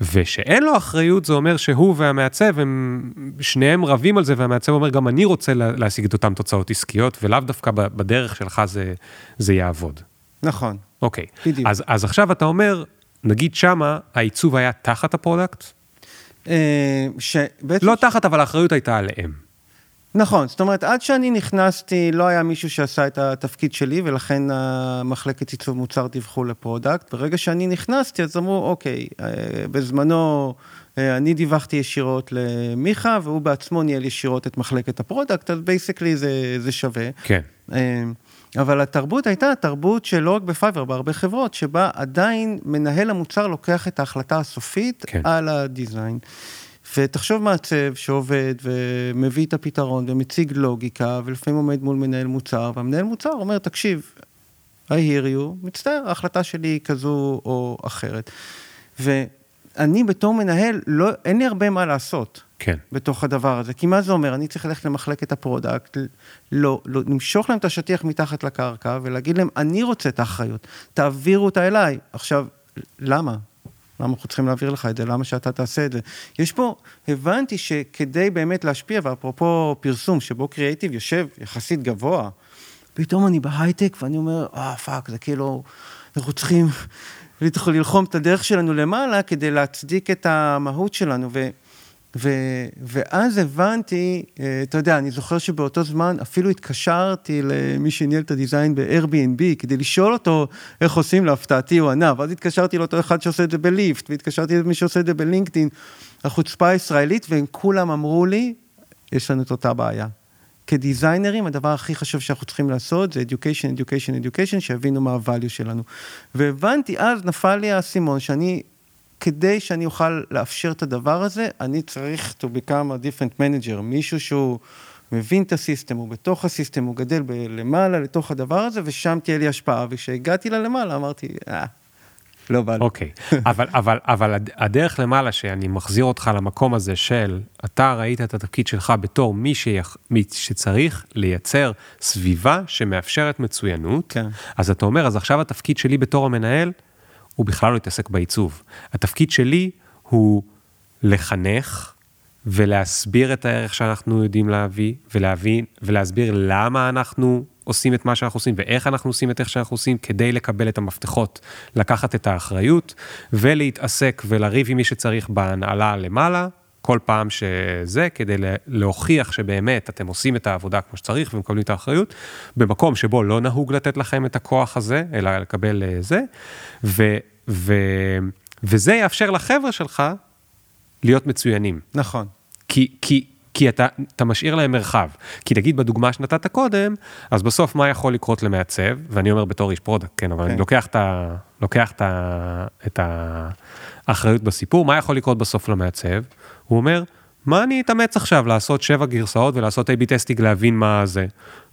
ושאין לו אחריות, זה אומר שהוא והמעצב, הם שניהם רבים על זה, והמעצב אומר, גם אני רוצה להשיג את אותן תוצאות עסקיות, ולאו דווקא בדרך שלך זה, זה יעבוד. נכון. אוקיי. בדיוק. אז, אז עכשיו אתה אומר, נגיד שמה, העיצוב היה תחת ה product? אה, שבעצם... לא תחת, אבל האחריות הייתה עליהם. נכון, זאת אומרת, עד שאני נכנסתי, לא היה מישהו שעשה את התפקיד שלי, ולכן המחלקת עיצוב מוצר דיווחו ל product. ברגע שאני נכנסתי, אז אמרו, אוקיי, אה, בזמנו אה, אני דיווחתי ישירות למיכה, והוא בעצמו ניהל ישירות את מחלקת ה product, אז basically זה, זה שווה. כן. אה, אבל התרבות הייתה תרבות שלא רק ב Fiverr, בהרבה חברות, שבה עדיין מנהל המוצר לוקח את ההחלטה הסופית כן. על ה design. ותחשוב מעצב שעובד ומביא את הפתרון ומציג לוגיקה, ולפעמים עומד מול מנהל מוצר, והמנהל מוצר אומר, תקשיב, I hear you, מצטער, ההחלטה שלי היא כזו או אחרת. ואני בתור מנהל, לא, אין לי הרבה מה לעשות. כן. בתוך הדבר הזה. כי מה זה אומר? אני צריך ללכת למחלקת ה product, לא, לא, למשוך להם את השטיח מתחת לקרקע ולהגיד להם, אני רוצה את האחריות, תעבירו אותה אליי. עכשיו, למה? למה אנחנו צריכים להעביר לך את זה? למה שאתה תעשה את זה? יש פה, הבנתי שכדי באמת להשפיע, ואפרופו פרסום, שבו קריאייטיב יושב יחסית גבוה, פתאום אני בהייטק ואני אומר, אה, fuck, זה כאילו, אנחנו צריכים ללחום את הדרך שלנו למעלה כדי להצדיק את המהות שלנו. ו... ו, ואז הבנתי, אה, אתה יודע, אני זוכר שבאותו זמן אפילו התקשרתי למי שניהל את ה design ב-Airbnb כדי לשאול אותו איך עושים, להפתעתי הוא ענה, ואז התקשרתי לאותו אחד שעושה את זה ב-Lyft, והתקשרתי למי שעושה את זה ב-LinkedIn, החוצפה הישראלית, והם כולם אמרו לי, יש לנו את אותה בעיה. כדיזיינרים, הדבר הכי חשוב שאנחנו צריכים לעשות זה education, education, education, שיבינו מה ה-value שלנו. והבנתי, אז נפל לי האסימון שאני כדי שאני אוכל לאפשר את הדבר הזה, אני צריך to become a different manager, מישהו שהוא מבין את הסיסטם, הוא בתוך הסיסטם, הוא גדל למעלה לתוך הדבר הזה, ושם תהיה לי השפעה, וכשהגעתי ללמעלה אמרתי, אה, לא בא לי. אוקיי, אבל, אבל, אבל הדרך למעלה שאני מחזיר אותך למקום הזה של, אתה ראית את התפקיד שלך בתור מי, שיח, מי שצריך לייצר סביבה שמאפשרת מצוינות, כן. אז אתה אומר, אז עכשיו התפקיד שלי בתור המנהל, הוא בכלל לא התעסק בעיצוב. התפקיד שלי הוא לחנך ולהסביר את הערך שאנחנו יודעים להביא, ולהבין, ולהסביר למה אנחנו עושים את מה שאנחנו עושים, ואיך אנחנו עושים את איך שאנחנו עושים, כדי לקבל את המפתחות, לקחת את האחריות, ולהתעסק ולריב עם מי שצריך בהנהלה למעלה, כל פעם שזה, כדי להוכיח שבאמת אתם עושים את העבודה כמו שצריך ומקבלים את האחריות, במקום שבו לא נהוג לתת לכם את הכוח הזה, אלא לקבל אה, זה, ו, ו, וזה יאפשר לחבר'ה שלך להיות מצוינים. נכון. כי, כי, כי אתה, אתה משאיר להם מרחב. כי נגיד בדוגמה שנתת קודם, אז בסוף מה יכול לקרות למעצב, ואני אומר בתור איש product, כן, אבל okay. אני כן. לוקח, את, ה, לוקח את, ה, את האחריות בסיפור, מה יכול לקרות בסוף למעצב? הוא אומר, מה אני אתאמץ עכשיו לעשות שבע גרסאות ולעשות A-B testing להבין מה זה?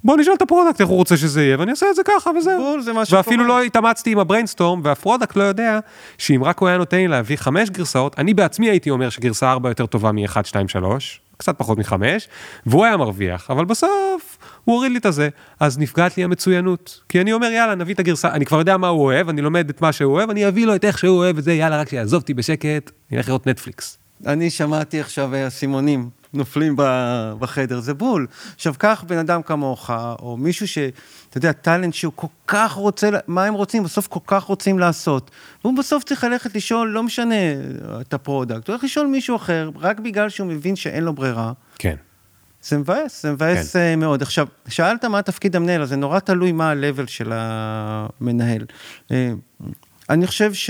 בוא נשאל את ה product איך הוא רוצה שזה יהיה, ואני אעשה את זה ככה וזהו. בול, זה מה שקורה. ואפילו לא התאמצתי עם ה brainstorm, וה product לא יודע שאם רק הוא היה נותן לי להביא חמש גרסאות, אני בעצמי הייתי אומר שגרסה 4 יותר טובה מ-1, 2, 3, קצת פחות מחמש, והוא היה מרוויח, אבל בסוף הוא הוריד לי את הזה, אז נפגמת לי המצוינות. כי אני אומר, יאללה, נביא את הגרסה, אני כבר יודע מה הוא אוהב, אני לומד את מה שהוא אוהב, אני אביא לו את איך שהוא אוהב את זה, יאללה, רק שיעזוב אותי בשקט, נלך לראות נטפליקס. אני שמעתי עכשיו אסימונים נופלים בחדר, זה בול. עכשיו, קח בן אדם כמוך, או מישהו ש... אתה יודע, טאלנט שהוא כל כך רוצה, מה הם רוצים, בסוף כל כך רוצים לעשות. והוא בסוף צריך ללכת לשאול, לא משנה את ה product, הוא הולך לשאול מישהו אחר, רק בגלל שהוא מבין שאין לו ברירה. כן. זה מבאס, זה מבאס כן. אה, מאוד. עכשיו, שאלת מה תפקיד המנהל, אז זה נורא תלוי מה ה-level של המנהל. אני חושב ש...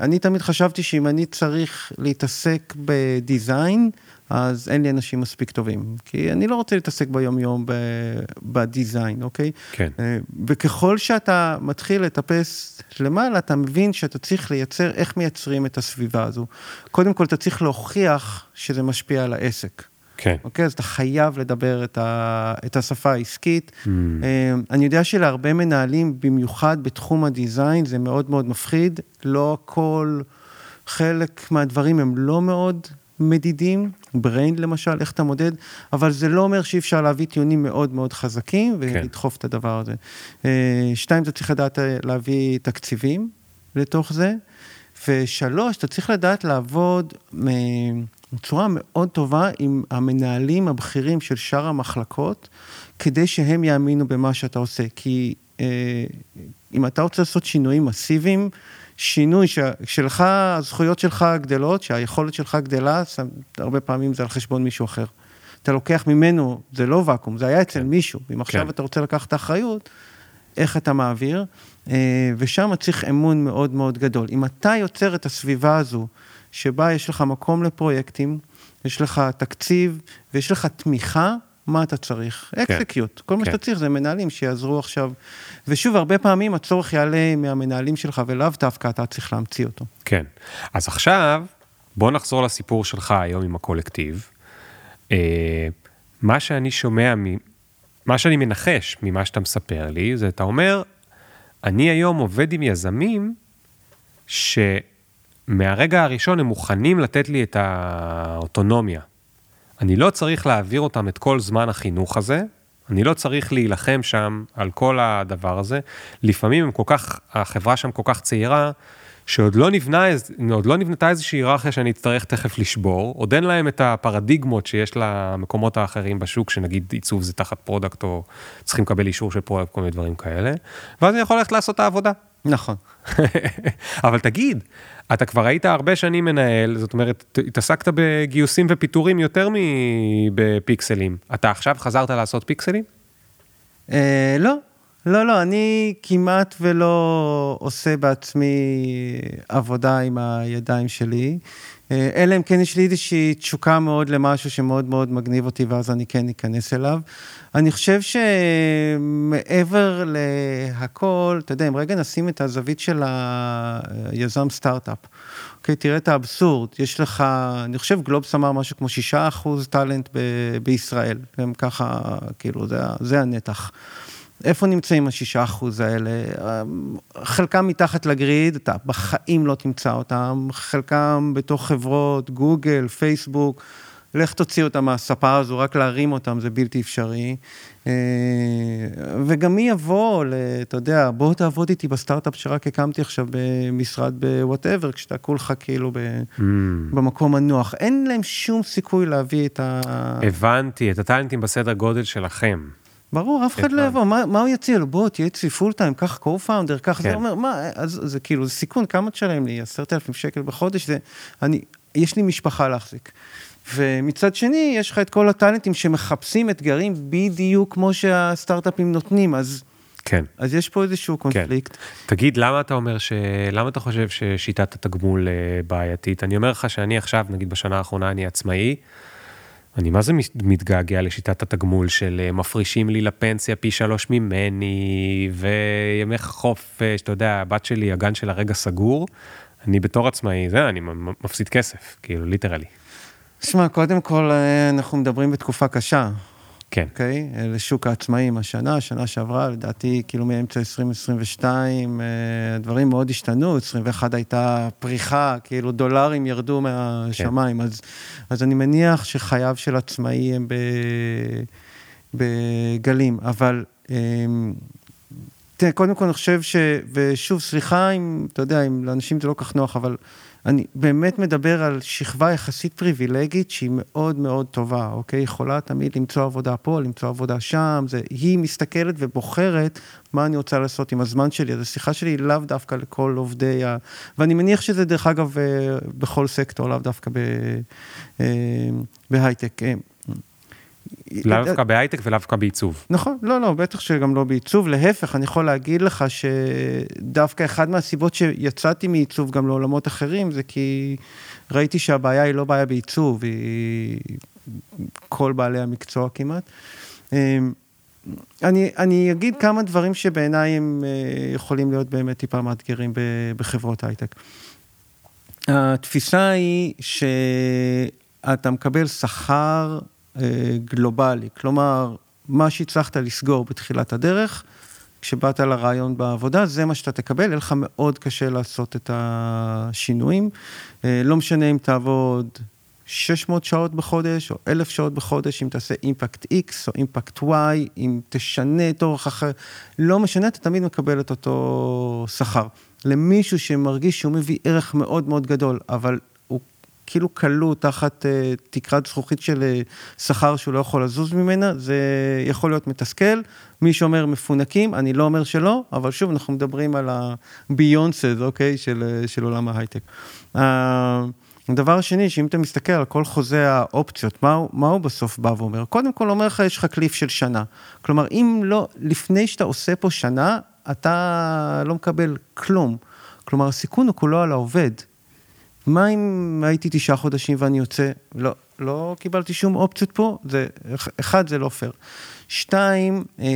אני תמיד חשבתי שאם אני צריך להתעסק ב design, אז אין לי אנשים מספיק טובים. כי אני לא רוצה להתעסק ביום-יום בדיזיין, אוקיי? כן. אה, וככל שאתה מתחיל לטפס למעלה, אתה מבין שאתה צריך לייצר, איך מייצרים את הסביבה הזו. קודם כל, אתה צריך להוכיח שזה משפיע על העסק. כן. אוקיי? אז אתה חייב לדבר את, ה, את השפה העסקית. Mm. אני יודע שלהרבה מנהלים, במיוחד בתחום הדיזיין, זה מאוד מאוד מפחיד. לא כל, חלק מהדברים הם לא מאוד מדידים, בריין למשל, איך אתה מודד, אבל זה לא אומר שאי אפשר להביא טיעונים מאוד מאוד חזקים כן. ולדחוף כן. את הדבר הזה. אה, שתיים, אתה צריך לדעת אה, להביא תקציבים לתוך זה, ושלוש, אתה צריך לדעת לעבוד בצורה מאוד טובה עם המנהלים הבכירים של שאר המחלקות, כדי שהם יאמינו במה שאתה עושה. כי אה, אם אתה רוצה לעשות שינויים מסיביים, שינוי ש... שלך, הזכויות שלך גדלות, שהיכולת שלך גדלה, הרבה פעמים זה על חשבון מישהו אחר. אתה לוקח ממנו, זה לא ואקום, זה היה אצל כן. מישהו. אם עכשיו כן. אתה רוצה לקחת את האחריות, איך אתה מעביר, אה, ושם צריך אמון מאוד מאוד גדול. אם אתה יוצר את הסביבה הזו, שבה יש לך מקום לפרויקטים, יש לך תקציב ויש לך תמיכה, מה אתה צריך? אקסקיוט. כן. כל מה כן. שאתה צריך זה מנהלים שיעזרו עכשיו. ושוב, הרבה פעמים הצורך יעלה מהמנהלים שלך, ולאו דווקא אתה צריך להמציא אותו. כן. אז עכשיו, בוא נחזור לסיפור שלך היום עם הקולקטיב. אה, מה שאני שומע, מה שאני מנחש ממה שאתה מספר לי, זה אתה אומר, אני היום עובד עם יזמים שמהרגע הראשון הם מוכנים לתת לי את האוטונומיה. אני לא צריך להעביר אותם את כל זמן החינוך הזה, אני לא צריך להילחם שם על כל הדבר הזה. לפעמים הם כל כך, החברה שם כל כך צעירה, שעוד לא, נבנה, לא נבנתה איזושהי היררכיה שאני אצטרך תכף לשבור, עוד אין להם את הפרדיגמות שיש למקומות האחרים בשוק, שנגיד עיצוב זה תחת product, או צריכים לקבל אישור של product, כל מיני דברים כאלה, ואז אני יכול ללכת לעשות את העבודה. נכון. אבל תגיד, אתה כבר היית הרבה שנים מנהל, זאת אומרת, התעסקת בגיוסים ופיטורים יותר מבפיקסלים. אתה עכשיו חזרת לעשות פיקסלים? אה, לא, לא, לא, אני כמעט ולא עושה בעצמי עבודה עם הידיים שלי. אה, אלא אם כן יש לי איזושהי תשוקה מאוד למשהו שמאוד מאוד מגניב אותי, ואז אני כן אכנס אליו. אני חושב שמעבר להכל, אתה יודע, אם רגע נשים את הזווית של היזם סטארט-אפ, אוקיי, תראה את האבסורד, יש לך, אני חושב גלובס אמר משהו כמו שישה אחוז טאלנט ב- בישראל, הם ככה, כאילו, זה, זה הנתח. איפה נמצאים השישה אחוז האלה? חלקם מתחת ל grid, אתה בחיים לא תמצא אותם, חלקם בתוך חברות, גוגל, פייסבוק, לך תוציא אותם מהספה הזו, רק להרים אותם זה בלתי אפשרי. אה, וגם מי יבוא, אתה יודע, בוא תעבוד איתי בסטארט-אפ שרק הקמתי עכשיו במשרד ב whatever, כשאתה כולך כאילו mm. במקום הנוח. אין להם שום סיכוי להביא את ה... הבנתי, את הטאלנטים בסדר גודל שלכם. ברור, אף אחד לא יבוא, מה, מה הוא יציע לו? בוא, תהיה אצלי פול טיים, קח co-founder, קח כן. זה, אומר, מה, אז זה כאילו, זה סיכון, כמה תשלם לי? עשרת אלפים שקל בחודש, זה, אני, יש לי משפחה להחזיק. ומצד שני, יש לך את כל הטאלנטים שמחפשים אתגרים בדיוק כמו שהסטארט-אפים נותנים, אז... כן. אז יש פה איזשהו קונפליקט. כן. תגיד, למה אתה אומר ש... למה אתה חושב ששיטת התגמול אה, בעייתית? אני אומר לך שאני עכשיו, נגיד בשנה האחרונה אני עצמאי, אני מה זה מתגעגע לשיטת התגמול של אה, מפרישים לי לפנסיה פי שלוש ממני, וימי חופש, אתה יודע, הבת שלי, הגן של הרגע סגור, אני בתור עצמאי, זה, אני מפסיד כסף, כאילו, ליטרלי. תשמע, קודם כל, אה, אנחנו מדברים בתקופה קשה. כן. אוקיי? Okay? לשוק העצמאים השנה, שנה שעברה, לדעתי, כאילו מאמצע 2022, אה, הדברים מאוד השתנו, 21 הייתה פריחה, כאילו דולרים ירדו מהשמיים, כן. אז, אז אני מניח שחייו של עצמאי הם בגלים, אבל... אמ, תראה, קודם כל אני חושב ש... ושוב, סליחה אם, אתה יודע, אם לאנשים זה לא כך נוח, אבל אני באמת מדבר על שכבה יחסית פריבילגית שהיא מאוד מאוד טובה, אוקיי? יכולה תמיד למצוא עבודה פה, למצוא עבודה שם, זה, היא מסתכלת ובוחרת מה אני רוצה לעשות עם הזמן שלי. אז השיחה שלי היא לאו דווקא לכל עובדי ה... ואני מניח שזה דרך אגב אה, בכל סקטור, לאו דווקא ב... אה, בהייטק. אה, לאו דווקא בהייטק ולאו דווקא בעיצוב. נכון, לא, לא, בטח שגם לא בעיצוב, להפך, אני יכול להגיד לך שדווקא אחת מהסיבות שיצאתי מעיצוב גם לעולמות אחרים, זה כי ראיתי שהבעיה היא לא בעיה בעיצוב, היא כל בעלי המקצוע כמעט. אמ, אני, אני אגיד כמה דברים שבעיניי הם אה, יכולים להיות באמת טיפה מאתגרים בחברות הייטק. התפיסה היא שאתה מקבל שכר אה, גלובלי, כלומר, מה שהצלחת לסגור בתחילת הדרך, כשבאת לרעיון בעבודה, זה מה שאתה תקבל, יהיה לך מאוד קשה לעשות את השינויים. אה, לא משנה אם תעבוד 600 שעות בחודש או 1,000 שעות בחודש, אם תעשה אימפקט X או אימפקט Y, אם תשנה את אורח אחר, לא משנה, אתה תמיד מקבל את אותו שכר. למישהו שמרגיש שהוא מביא ערך מאוד מאוד גדול, אבל כאילו כלוא תחת uh, תקרת זכוכית של uh, שכר שהוא לא יכול לזוז ממנה, זה יכול להיות מתסכל. מי שאומר מפונקים, אני לא אומר שלא, אבל שוב, אנחנו מדברים על הביונסד, אוקיי, של, uh, של עולם ההייטק. Uh, הדבר השני, שאם אתה מסתכל על כל חוזה האופציות, מה, מה הוא בסוף בא ואומר? קודם כל אומר לך, יש לך קליף של שנה. כלומר, אם לא, לפני שאתה עושה פה שנה, אתה לא מקבל כלום. כלומר, הסיכון הוא כולו על העובד. מה אם הייתי תשעה חודשים ואני יוצא? לא, לא קיבלתי שום אופציות פה, זה, אחד, זה לא פייר. שתיים, אה,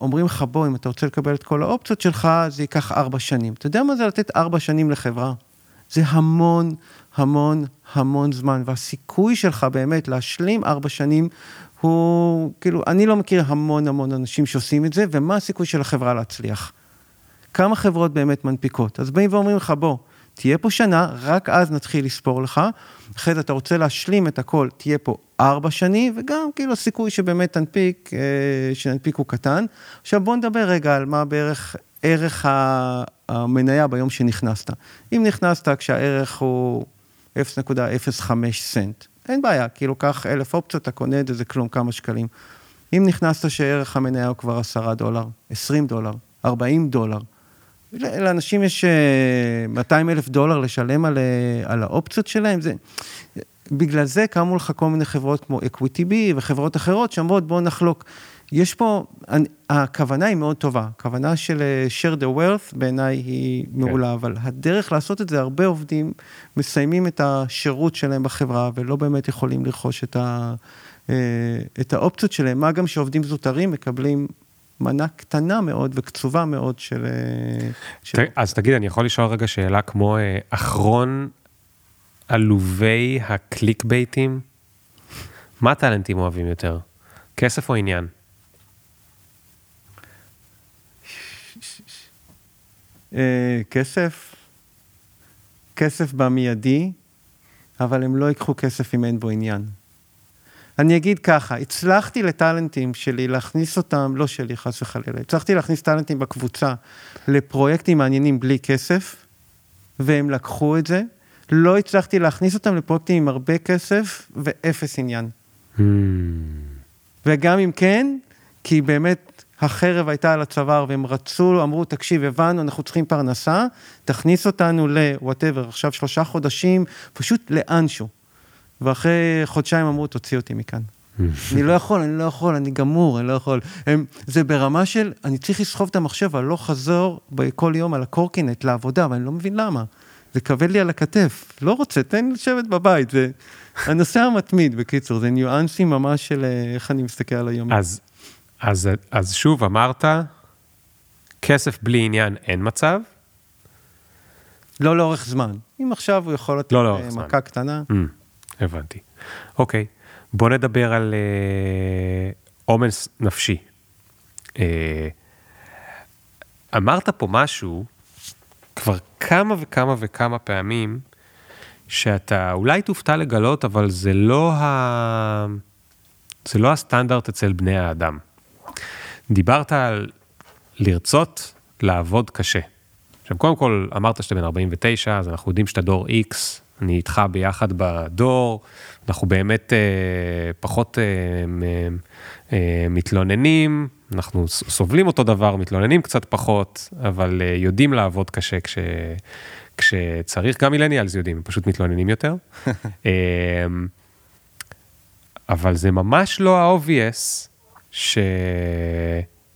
אומרים לך, בוא, אם אתה רוצה לקבל את כל האופציות שלך, זה ייקח ארבע שנים. אתה יודע מה זה לתת ארבע שנים לחברה? זה המון, המון, המון זמן, והסיכוי שלך באמת להשלים ארבע שנים הוא, כאילו, אני לא מכיר המון המון אנשים שעושים את זה, ומה הסיכוי של החברה להצליח? כמה חברות באמת מנפיקות? אז באים ואומרים לך, בוא, תהיה פה שנה, רק אז נתחיל לספור לך. אחרי זה אתה רוצה להשלים את הכל, תהיה פה ארבע שנים, וגם כאילו הסיכוי שבאמת תנפיק, אה, שננפיק הוא קטן. עכשיו בוא נדבר רגע על מה בערך ערך המניה ביום שנכנסת. אם נכנסת כשהערך הוא 0.05 סנט, אין בעיה, כאילו קח אלף אופציות, אתה קונה את זה, זה כלום, כמה שקלים. אם נכנסת שערך המניה הוא כבר 10 דולר, 20 דולר, 40 דולר, לאנשים יש 200 אה, אלף דולר לשלם על, אה, על האופציות שלהם, זה... בגלל זה קמו לך כל מיני חברות כמו Equity B וחברות אחרות שאומרות בואו נחלוק. יש פה, הכוונה היא מאוד טובה, הכוונה של אה, share the wealth בעיניי היא מעולה, כן. אבל הדרך לעשות את זה, הרבה עובדים מסיימים את השירות שלהם בחברה ולא באמת יכולים לרכוש את, ה, את האופציות שלהם, מה גם שעובדים זוטרים מקבלים מנה קטנה מאוד וקצובה מאוד של... אה, של... אז תגיד, אני יכול לשאול רגע שאלה כמו אה, אחרון עלובי הקליק בייטים? מה טאלנטים אוהבים יותר? כסף או עניין? אה, כסף, כסף במיידי, אבל הם לא ייקחו כסף אם אין בו עניין. אני אגיד ככה, הצלחתי לטאלנטים שלי להכניס אותם, לא שלי חס וחלילה, הצלחתי להכניס טאלנטים בקבוצה לפרויקטים מעניינים בלי כסף, והם לקחו את זה. לא הצלחתי להכניס אותם לפרויקטים עם הרבה כסף ואפס עניין. Hmm. וגם אם כן, כי באמת החרב הייתה על הצוואר והם רצו, אמרו, תקשיב, הבנו, אנחנו צריכים פרנסה, תכניס אותנו ל-whatever, עכשיו שלושה חודשים, פשוט לאנשהו. ואחרי חודשיים אמרו, תוציא אותי מכאן. אני לא יכול, אני לא יכול, אני גמור, אני לא יכול. הם, זה ברמה של, אני צריך לסחוב את המחשב אני לא חזור כל יום על הקורקינט לעבודה, ואני לא מבין למה. זה כבד לי על הכתף, לא רוצה, תן לי לשבת בבית. זה הנושא המתמיד, בקיצור, זה ניואנסים ממש של אה, איך אני מסתכל על היום. אז, אז, אז שוב, אמרת, כסף בלי עניין אין מצב. לא לאורך זמן. אם עכשיו הוא יכול לתת לא אה, מכה. קטנה. Mm, הבנתי. אוקיי. בוא נדבר על אה, עומס נפשי. אה, אמרת פה משהו כבר כמה וכמה וכמה פעמים, שאתה אולי תופתע לגלות, אבל זה לא, ה... זה לא הסטנדרט אצל בני האדם. דיברת על לרצות לעבוד קשה. עכשיו, קודם כל, אמרת שאתה בן 49, אז אנחנו יודעים שאתה דור X, אני איתך ביחד בדור, אנחנו באמת אה, פחות אה, אה, מתלוננים, אנחנו סובלים אותו דבר, מתלוננים קצת פחות, אבל אה, יודעים לעבוד קשה כש, כשצריך, גם מילניאלס יודעים, הם פשוט מתלוננים יותר. אה, אבל זה ממש לא ה-obvious ש...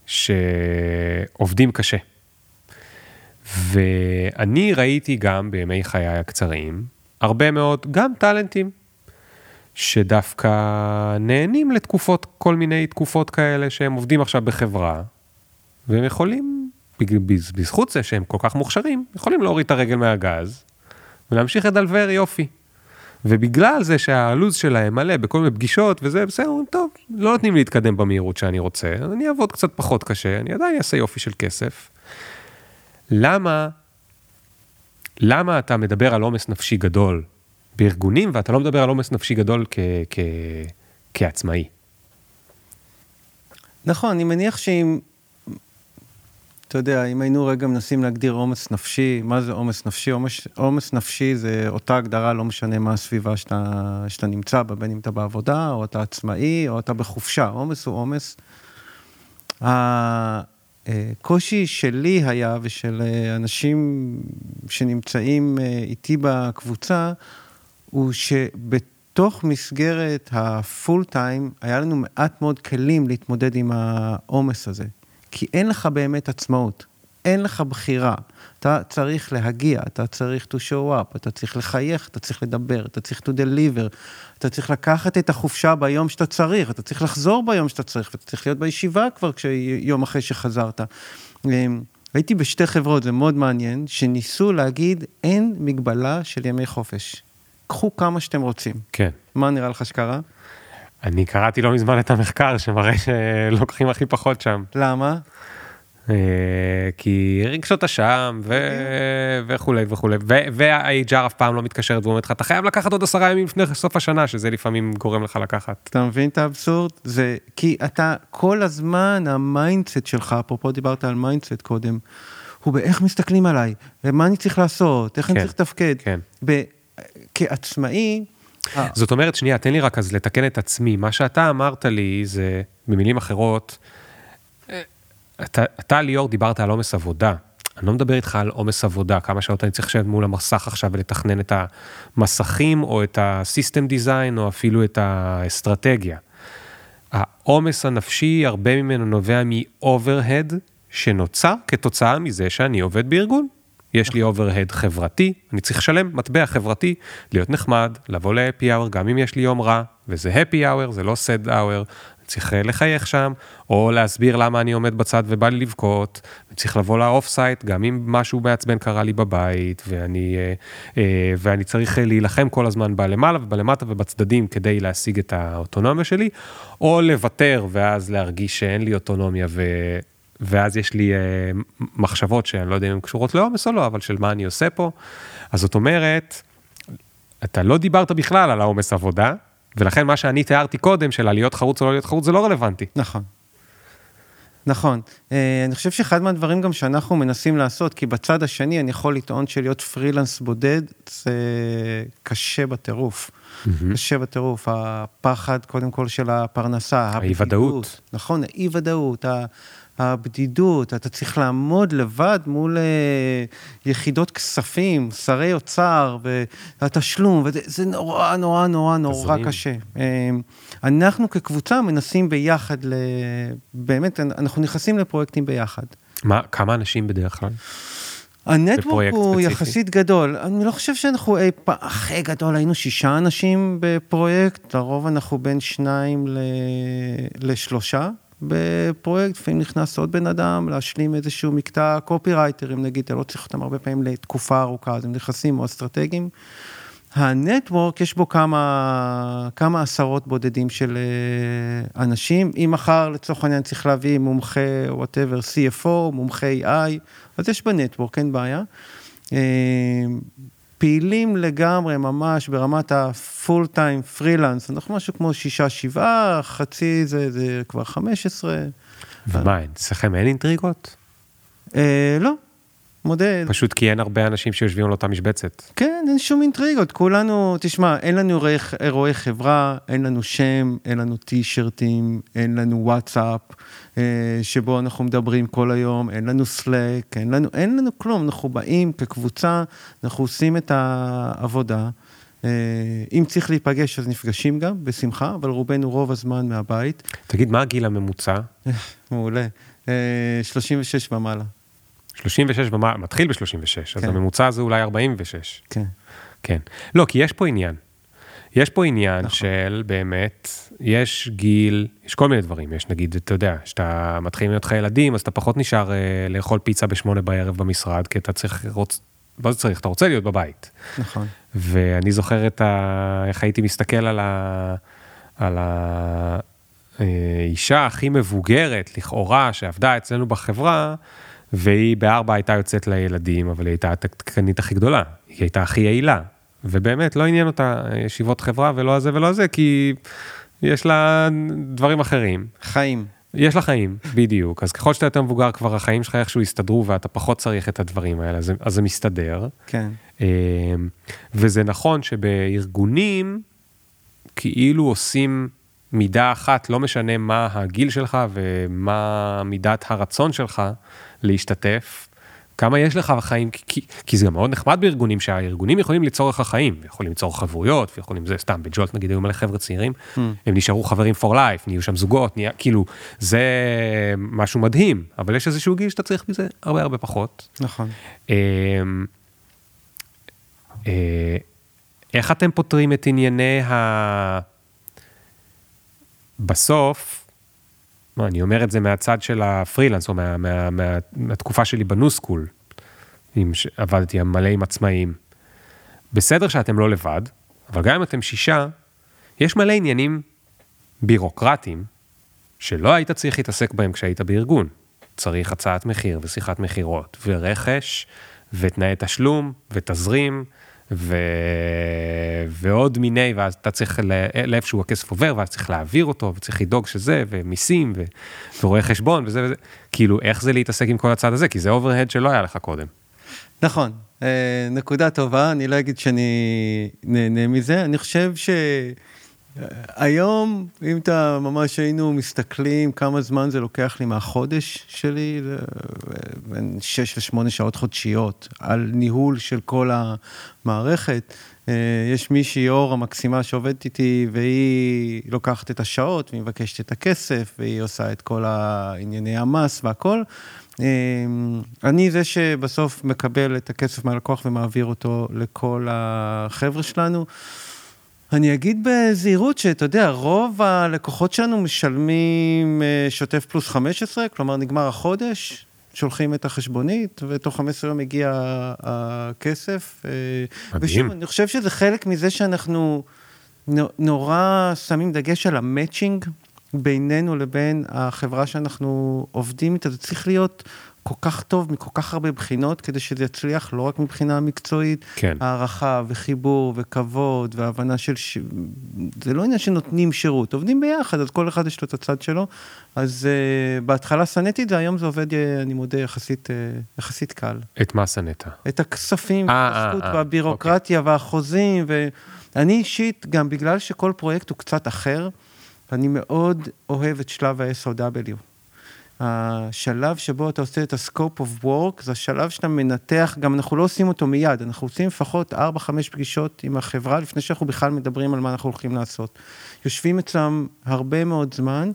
שעובדים קשה. ואני ראיתי גם בימי חיי הקצרים, הרבה מאוד, גם טאלנטים, שדווקא נהנים לתקופות, כל מיני תקופות כאלה שהם עובדים עכשיו בחברה, והם יכולים, בזכות זה שהם כל כך מוכשרים, יכולים להוריד את הרגל מהגז ולהמשיך לדלבר יופי. ובגלל זה שהלו"ז שלהם מלא בכל מיני פגישות וזה, בסדר, אומרים, טוב, לא נותנים להתקדם במהירות שאני רוצה, אני אעבוד קצת פחות קשה, אני עדיין אעשה יופי של כסף. למה, למה אתה מדבר על עומס נפשי גדול בארגונים, ואתה לא מדבר על עומס נפשי גדול כעצמאי. נכון, אני מניח שאם, אתה יודע, אם היינו רגע מנסים להגדיר עומס נפשי, מה זה עומס נפשי? עומס, עומס נפשי זה אותה הגדרה, לא משנה מה הסביבה שאתה, שאתה נמצא בה, בין אם אתה בעבודה, או אתה עצמאי, או אתה בחופשה. עומס הוא עומס. הקושי שלי היה, ושל אנשים שנמצאים אה, איתי בקבוצה, הוא שבתוך מסגרת הפול טיים, היה לנו מעט מאוד כלים להתמודד עם העומס הזה. כי אין לך באמת עצמאות, אין לך בחירה. אתה צריך להגיע, אתה צריך to show up, אתה צריך לחייך, אתה צריך לדבר, אתה צריך to deliver, אתה צריך לקחת את החופשה ביום שאתה צריך, אתה צריך לחזור ביום שאתה צריך, ואתה צריך להיות בישיבה כבר כשיום אחרי שחזרת. אמ, הייתי בשתי חברות, זה מאוד מעניין, שניסו להגיד, אין מגבלה של ימי חופש. קחו כמה שאתם רוצים. כן. מה נראה לך שקרה? אני קראתי לא מזמן את המחקר שמראה שלוקחים הכי פחות שם. למה? אה, כי רגשות אשם וכולי וכולי וה-HR אף פעם לא מתקשרת ואומרת לך אתה חייב לקחת עוד עשרה ימים לפני סוף השנה שזה לפעמים גורם לך לקחת. אתה מבין את האבסורד? זה כי אתה כל הזמן ה mindset שלך אפרופו דיברת על mindset קודם. הוא באיך מסתכלים עליי ומה אני צריך לעשות איך אני כן, צריך לתפקד. כן. כעצמאי... זאת אומרת, שנייה, תן לי רק אז לתקן את עצמי. מה שאתה אמרת לי זה, במילים אחרות, אתה, אתה ליאור, דיברת על עומס עבודה. אני לא מדבר איתך על עומס עבודה, כמה שעות אני צריך לשבת מול המסך עכשיו ולתכנן את המסכים, או את הסיסטם דיזיין, או אפילו את האסטרטגיה. העומס הנפשי, הרבה ממנו נובע מ-overhead שנוצר כתוצאה מזה שאני עובד בארגון. יש לי overhead חברתי, אני צריך לשלם מטבע חברתי, להיות נחמד, לבוא ל-happy hour, גם אם יש לי יום רע, וזה happy hour, זה לא sad hour, צריך אה, לחייך שם, או להסביר למה אני עומד בצד ובא לי לבכות, צריך לבוא ל offsite, גם אם משהו מעצבן קרה לי בבית, ואני, אה, אה, ואני צריך להילחם כל הזמן בלמעלה ובלמטה ובצדדים כדי להשיג את האוטונומיה שלי, או לוותר ואז להרגיש שאין לי אוטונומיה ו... ואז יש לי אה, מחשבות שאני לא יודע אם הן קשורות לעומס או לא, אבל של מה אני עושה פה. אז זאת אומרת, אתה לא דיברת בכלל על העומס עבודה, ולכן מה שאני תיארתי קודם, של להיות חרוץ או לא להיות חרוץ, זה לא רלוונטי. נכון. נכון. אה, אני חושב שאחד מהדברים גם שאנחנו מנסים לעשות, כי בצד השני אני יכול לטעון שלהיות פרילנס בודד, זה קשה בטירוף. Mm-hmm. קשה בטירוף. הפחד, קודם כל, של הפרנסה, האי-ודאות. נכון, האי-ודאות, הבדידות, אתה צריך לעמוד לבד מול אה, יחידות כספים, שרי אוצר, והתשלום, וזה נורא נורא נורא נורא קשה. אה, אנחנו כקבוצה מנסים ביחד, ל... באמת, אנחנו נכנסים לפרויקטים ביחד. מה, כמה אנשים בדרך כלל? הנטוורק הוא ספציפי. יחסית גדול. אני לא חושב שאנחנו אי פעם, הכי גדול, היינו שישה אנשים בפרויקט, לרוב אנחנו בין שניים ל... לשלושה. בפרויקט, לפעמים נכנס עוד בן אדם להשלים איזשהו מקטע קופירייטרים, נגיד, אתה לא צריך אותם הרבה פעמים לתקופה ארוכה, אז הם נכנסים או אסטרטגיים. הנטוורק, יש בו כמה, כמה עשרות בודדים של אה, אנשים. אם מחר, לצורך העניין, צריך להביא מומחה, whatever, CFO, מומחה AI, אז יש ב network, אין בעיה. פעילים לגמרי, ממש ברמת ה full time freelance, אנחנו משהו כמו שישה, שבעה, חצי זה, זה כבר חמש עשרה. ומה, אצלכם אין אינטריגות? אה, לא, מודה. פשוט כי אין הרבה אנשים שיושבים על אותה משבצת. כן, אין שום אינטריגות, כולנו, תשמע, אין לנו אירועי חברה, אין לנו שם, אין לנו טישרטים, אין לנו וואטסאפ, אה, שבו אנחנו מדברים כל היום, אין לנו סלק, אין לנו, אין לנו כלום, אנחנו באים כקבוצה, אנחנו עושים את העבודה. אה, אם צריך להיפגש אז נפגשים גם, בשמחה, אבל רובנו רוב הזמן מהבית. תגיד, מה הגיל הממוצע? מעולה, 36 אה, ומעלה. 36 ומעלה, מתחיל ב-36, כן. אז הממוצע זה אולי 46. כן. כן. לא, כי יש פה עניין. יש פה עניין נכון. של באמת, יש גיל, יש כל מיני דברים, יש נגיד, אתה יודע, כשאתה מתחיל להיות לך ילדים, אז אתה פחות נשאר אה, לאכול פיצה בשמונה בערב במשרד, כי אתה צריך, רוצ... מה זה צריך? אתה רוצה להיות בבית. נכון. ואני זוכר את ה... איך הייתי מסתכל על ה... על האישה הכי מבוגרת, לכאורה, שעבדה אצלנו בחברה, והיא בארבע הייתה יוצאת לילדים, אבל היא הייתה התקנית הכי גדולה, היא הייתה הכי יעילה. ובאמת, לא עניין אותה ישיבות חברה ולא הזה ולא הזה, כי יש לה דברים אחרים. חיים. יש לה חיים, בדיוק. אז ככל שאתה יותר מבוגר, כבר החיים שלך איכשהו יסתדרו ואתה פחות צריך את הדברים האלה, אז, אז זה מסתדר. כן. אמ, וזה נכון שבארגונים, כאילו עושים מידה אחת, לא משנה מה הגיל שלך ומה מידת הרצון שלך להשתתף, כמה יש לך בחיים, כי, כי זה גם מאוד נחמד בארגונים, שהארגונים יכולים ליצור לך חיים, יכולים ליצור חברויות, ויכולים, זה סתם, בג'ולט נגיד היו מלא חבר'ה צעירים, mm. הם נשארו חברים for life, נהיו שם זוגות, נהיה, כאילו, זה משהו מדהים, אבל יש איזשהו גיל שאתה צריך מזה הרבה הרבה פחות. נכון. אה, אה, איך אתם פותרים את ענייני ה... בסוף, אני אומר את זה מהצד של הפרילנס, או מה, מה, מה, מהתקופה שלי בניו סקול, עבדתי מלא עם עצמאים. בסדר שאתם לא לבד, אבל גם אם אתם שישה, יש מלא עניינים בירוקרטיים, שלא היית צריך להתעסק בהם כשהיית בארגון. צריך הצעת מחיר ושיחת מכירות, ורכש, ותנאי תשלום, ותזרים, ו... ועוד מיני, ואז אתה צריך לאיפשהו הכסף עובר, ואז צריך להעביר אותו, וצריך לדאוג שזה, ומיסים, ו... ורואה חשבון, וזה וזה. כאילו, איך זה להתעסק עם כל הצד הזה? כי זה אוברהד שלא היה לך קודם. נכון, אה, נקודה טובה, אני לא אגיד שאני נהנה מזה, אני חושב ש... היום, אם אתה ממש היינו מסתכלים כמה זמן זה לוקח לי מהחודש שלי, בין 6 ל-8 שעות חודשיות, על ניהול של כל המערכת. אה, יש מישהי, אור המקסימה שעובדת איתי, והיא לוקחת את השעות, והיא מבקשת את הכסף, והיא עושה את כל הענייני המס והכל. אה, אני זה שבסוף מקבל את הכסף מהלקוח ומעביר אותו לכל החבר'ה שלנו. אני אגיד בזהירות שאתה יודע, רוב הלקוחות שלנו משלמים אה, שוטף פלוס 15, כלומר נגמר החודש, שולחים את החשבונית, ותוך 15 יום מגיע הכסף. אה, מדהים. ושוב, אני חושב שזה חלק מזה שאנחנו נורא שמים דגש על המצ'ינג בינינו לבין החברה שאנחנו עובדים איתה, זה צריך להיות כל כך טוב מכל כך הרבה בחינות, כדי שזה יצליח לא רק מבחינה מקצועית, כן. הערכה וחיבור וכבוד והבנה של... ש... זה לא עניין שנותנים שירות, עובדים ביחד, אז כל אחד יש לו את הצד שלו. אז uh, בהתחלה שנאתי את זה, היום זה עובד, uh, אני מודה, יחסית, uh, יחסית קל. את מה שנאת? את הכספים, הזכות והבירוקרטיה אוקיי. והחוזים, ואני אישית, גם בגלל שכל פרויקט הוא קצת אחר, אני מאוד אוהב את שלב ה-SOW. השלב שבו אתה עושה את ה-scope of work, זה השלב שאתה מנתח, גם אנחנו לא עושים אותו מיד, אנחנו עושים לפחות 4-5 פגישות עם החברה, לפני שאנחנו בכלל מדברים על מה אנחנו הולכים לעשות. יושבים אצלם הרבה מאוד זמן,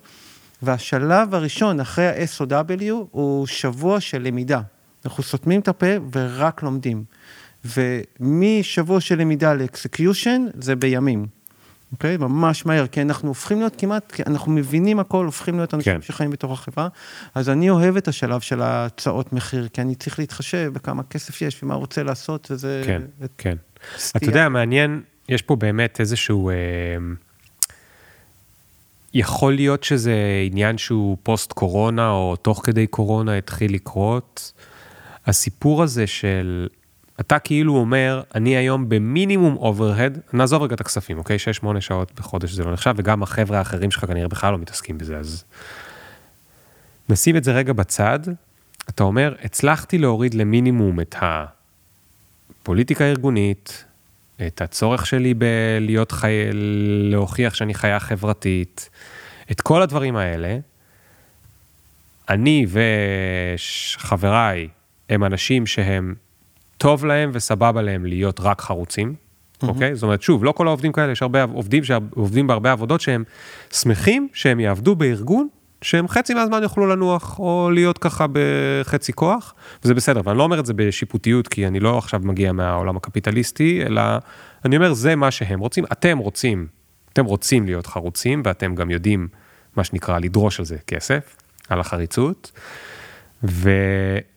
והשלב הראשון, אחרי ה-SOW, הוא שבוע של למידה. אנחנו סותמים את הפה ורק לומדים. ומשבוע של למידה לאקסקיושן, זה בימים. אוקיי? ממש מהר, כי אנחנו הופכים להיות כמעט, אנחנו מבינים הכל, הופכים להיות אנשים כן. שחיים בתוך החברה. אז אני אוהב את השלב של ההצעות מחיר, כי אני צריך להתחשב בכמה כסף יש ומה רוצה לעשות, וזה... כן, את... כן. סטייה. אתה יודע, מעניין, יש פה באמת איזשהו... אה, יכול להיות שזה עניין שהוא פוסט קורונה, או תוך כדי קורונה התחיל לקרות. הסיפור הזה של אתה כאילו אומר, אני היום במינימום overhead, נעזוב רגע את הכספים, אוקיי? 6-8 שעות בחודש זה לא נחשב, וגם החבר'ה האחרים שלך כנראה בכלל לא מתעסקים בזה, אז... נשים את זה רגע בצד, אתה אומר, הצלחתי להוריד למינימום את הפוליטיקה הארגונית, את הצורך שלי בלהיות חי... להוכיח שאני חיה חברתית, את כל הדברים האלה. אני וחבריי הם אנשים שהם טוב להם וסבבה להם להיות רק חרוצים. אוקיי? זאת אומרת, שוב, לא כל העובדים כאלה, יש הרבה עובדים שעובדים בהרבה עבודות שהם שמחים שהם יעבדו בארגון, שהם חצי מהזמן יוכלו לנוח, או להיות ככה בחצי כוח, וזה בסדר, ואני לא אומר את זה בשיפוטיות, כי אני לא עכשיו מגיע מהעולם הקפיטליסטי, אלא אני אומר, זה מה שהם רוצים, אתם רוצים, אתם רוצים להיות חרוצים, ואתם גם יודעים, מה שנקרא, לדרוש על זה כסף, על החריצות. ו,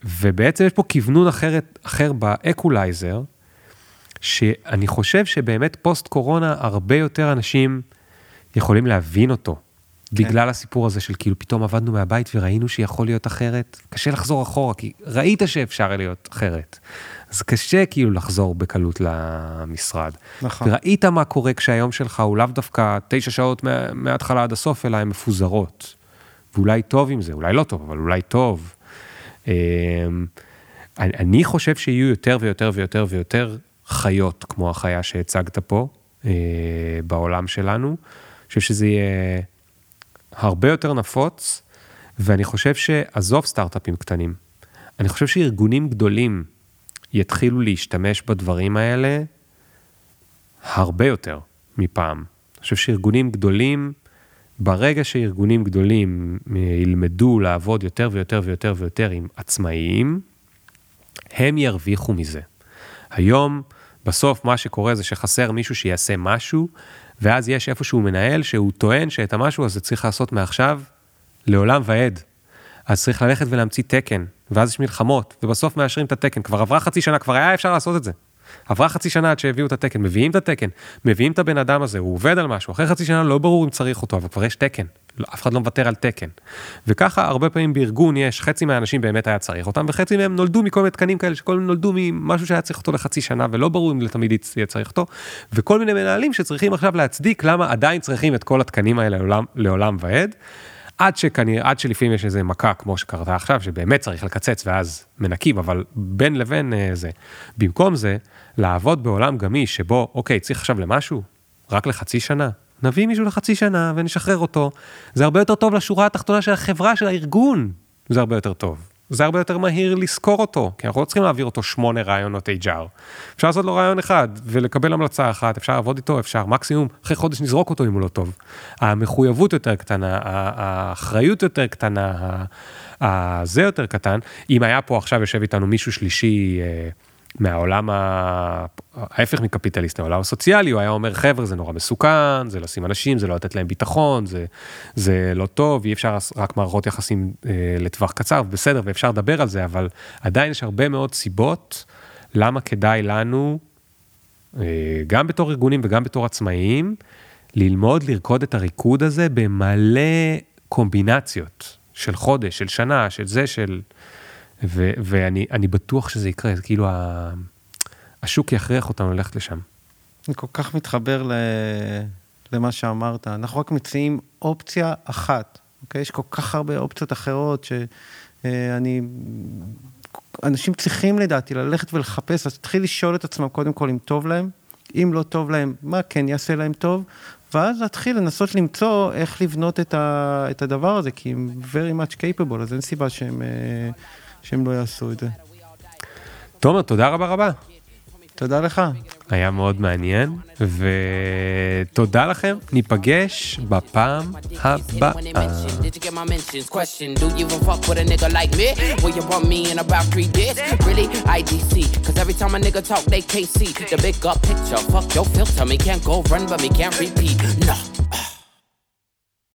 ובעצם יש פה כוונון אחרת, אחר באקולייזר, שאני חושב שבאמת פוסט קורונה הרבה יותר אנשים יכולים להבין אותו. כן. בגלל הסיפור הזה של כאילו פתאום עבדנו מהבית וראינו שיכול להיות אחרת, קשה לחזור אחורה, כי ראית שאפשר להיות אחרת. אז קשה כאילו לחזור בקלות למשרד. נכון. וראית מה קורה כשהיום שלך הוא לאו דווקא תשע שעות מההתחלה עד הסוף, אלא הן מפוזרות. ואולי טוב עם זה, אולי לא טוב, אבל אולי טוב. אמ, אני חושב שיהיו יותר ויותר ויותר ויותר חיות כמו החיה שהצגת פה אה, בעולם שלנו. אני חושב שזה יהיה הרבה יותר נפוץ, ואני חושב שעזוב סטארט-אפים קטנים, אני חושב שארגונים גדולים יתחילו להשתמש בדברים האלה הרבה יותר מפעם. אני חושב שארגונים גדולים, ברגע שארגונים גדולים אה, ילמדו לעבוד יותר ויותר ויותר ויותר עם עצמאיים, הם ירוויחו מזה. היום, בסוף מה שקורה זה שחסר מישהו שיעשה משהו, ואז יש איפשהו מנהל שהוא טוען שאת המשהו הזה צריך לעשות מעכשיו לעולם ועד. אז צריך ללכת ולהמציא תקן, ואז יש מלחמות, ובסוף מאשרים את התקן. כבר עברה חצי שנה, כבר היה אפשר לעשות את זה. עברה חצי שנה עד שהביאו את התקן, מביאים את התקן, מביאים את הבן אדם הזה, הוא עובד על משהו, אחרי חצי שנה לא ברור אם צריך אותו, אבל כבר יש תקן, לא, אף אחד לא מוותר על תקן. וככה הרבה פעמים בארגון יש, חצי מהאנשים באמת היה צריך אותם, וחצי מהם נולדו מכל מיני תקנים כאלה, שכל מיני נולדו ממשהו שהיה צריך אותו לחצי שנה, ולא ברור אם לתמיד יהיה צריך אותו, וכל מיני מנהלים שצריכים עכשיו להצדיק למה עדיין צריכים את כל התקנים האלה לעולם, לעולם ועד. עד שכנראה, עד שלפעמים יש איזה מכה כמו שקרתה עכשיו, שבאמת צריך לקצץ ואז מנקים, אבל בין לבין אה, זה. במקום זה, לעבוד בעולם גמיש שבו, אוקיי, צריך עכשיו למשהו, רק לחצי שנה, נביא מישהו לחצי שנה ונשחרר אותו. זה הרבה יותר טוב לשורה התחתונה של החברה, של הארגון. זה הרבה יותר טוב. זה הרבה יותר מהיר לזכור אותו, כי אנחנו לא צריכים להעביר אותו שמונה רעיונות HR. אפשר לעשות לו רעיון אחד ולקבל המלצה אחת, אפשר לעבוד איתו, אפשר, מקסימום אחרי חודש נזרוק אותו אם הוא לא טוב. המחויבות יותר קטנה, האחריות יותר קטנה, זה יותר קטן. אם היה פה עכשיו יושב איתנו מישהו שלישי, מהעולם ההפך מקפיטליסט, העולם הסוציאלי, הוא היה אומר, חבר'ה, זה נורא מסוכן, זה לשים אנשים, זה לא לתת להם ביטחון, זה, זה לא טוב, אי אפשר רק מערכות יחסים אה, לטווח קצר, בסדר, ואפשר לדבר על זה, אבל עדיין יש הרבה מאוד סיבות למה כדאי לנו, אה, גם בתור ארגונים וגם בתור עצמאיים, ללמוד לרקוד את הריקוד הזה במלא קומבינציות של חודש, של שנה, של זה, של... ו- ואני בטוח שזה יקרה, זה כאילו ה- השוק יכריח אותנו ללכת לשם. אני כל כך מתחבר ל... למה שאמרת. אנחנו רק מציעים אופציה אחת, אוקיי? יש כל כך הרבה אופציות אחרות שאני... אנשים צריכים לדעתי ללכת ולחפש, אז תתחיל לשאול את עצמם קודם כל אם טוב להם, אם לא טוב להם, מה כן יעשה להם טוב, ואז להתחיל לנסות למצוא איך לבנות את, ה, את הדבר הזה, כי הם very much capable, אז אין סיבה שהם, אה, שהם לא יעשו את זה. תומר, תודה רבה רבה. תודה לך. היה מאוד מעניין, ותודה לכם, ניפגש בפעם הבאה.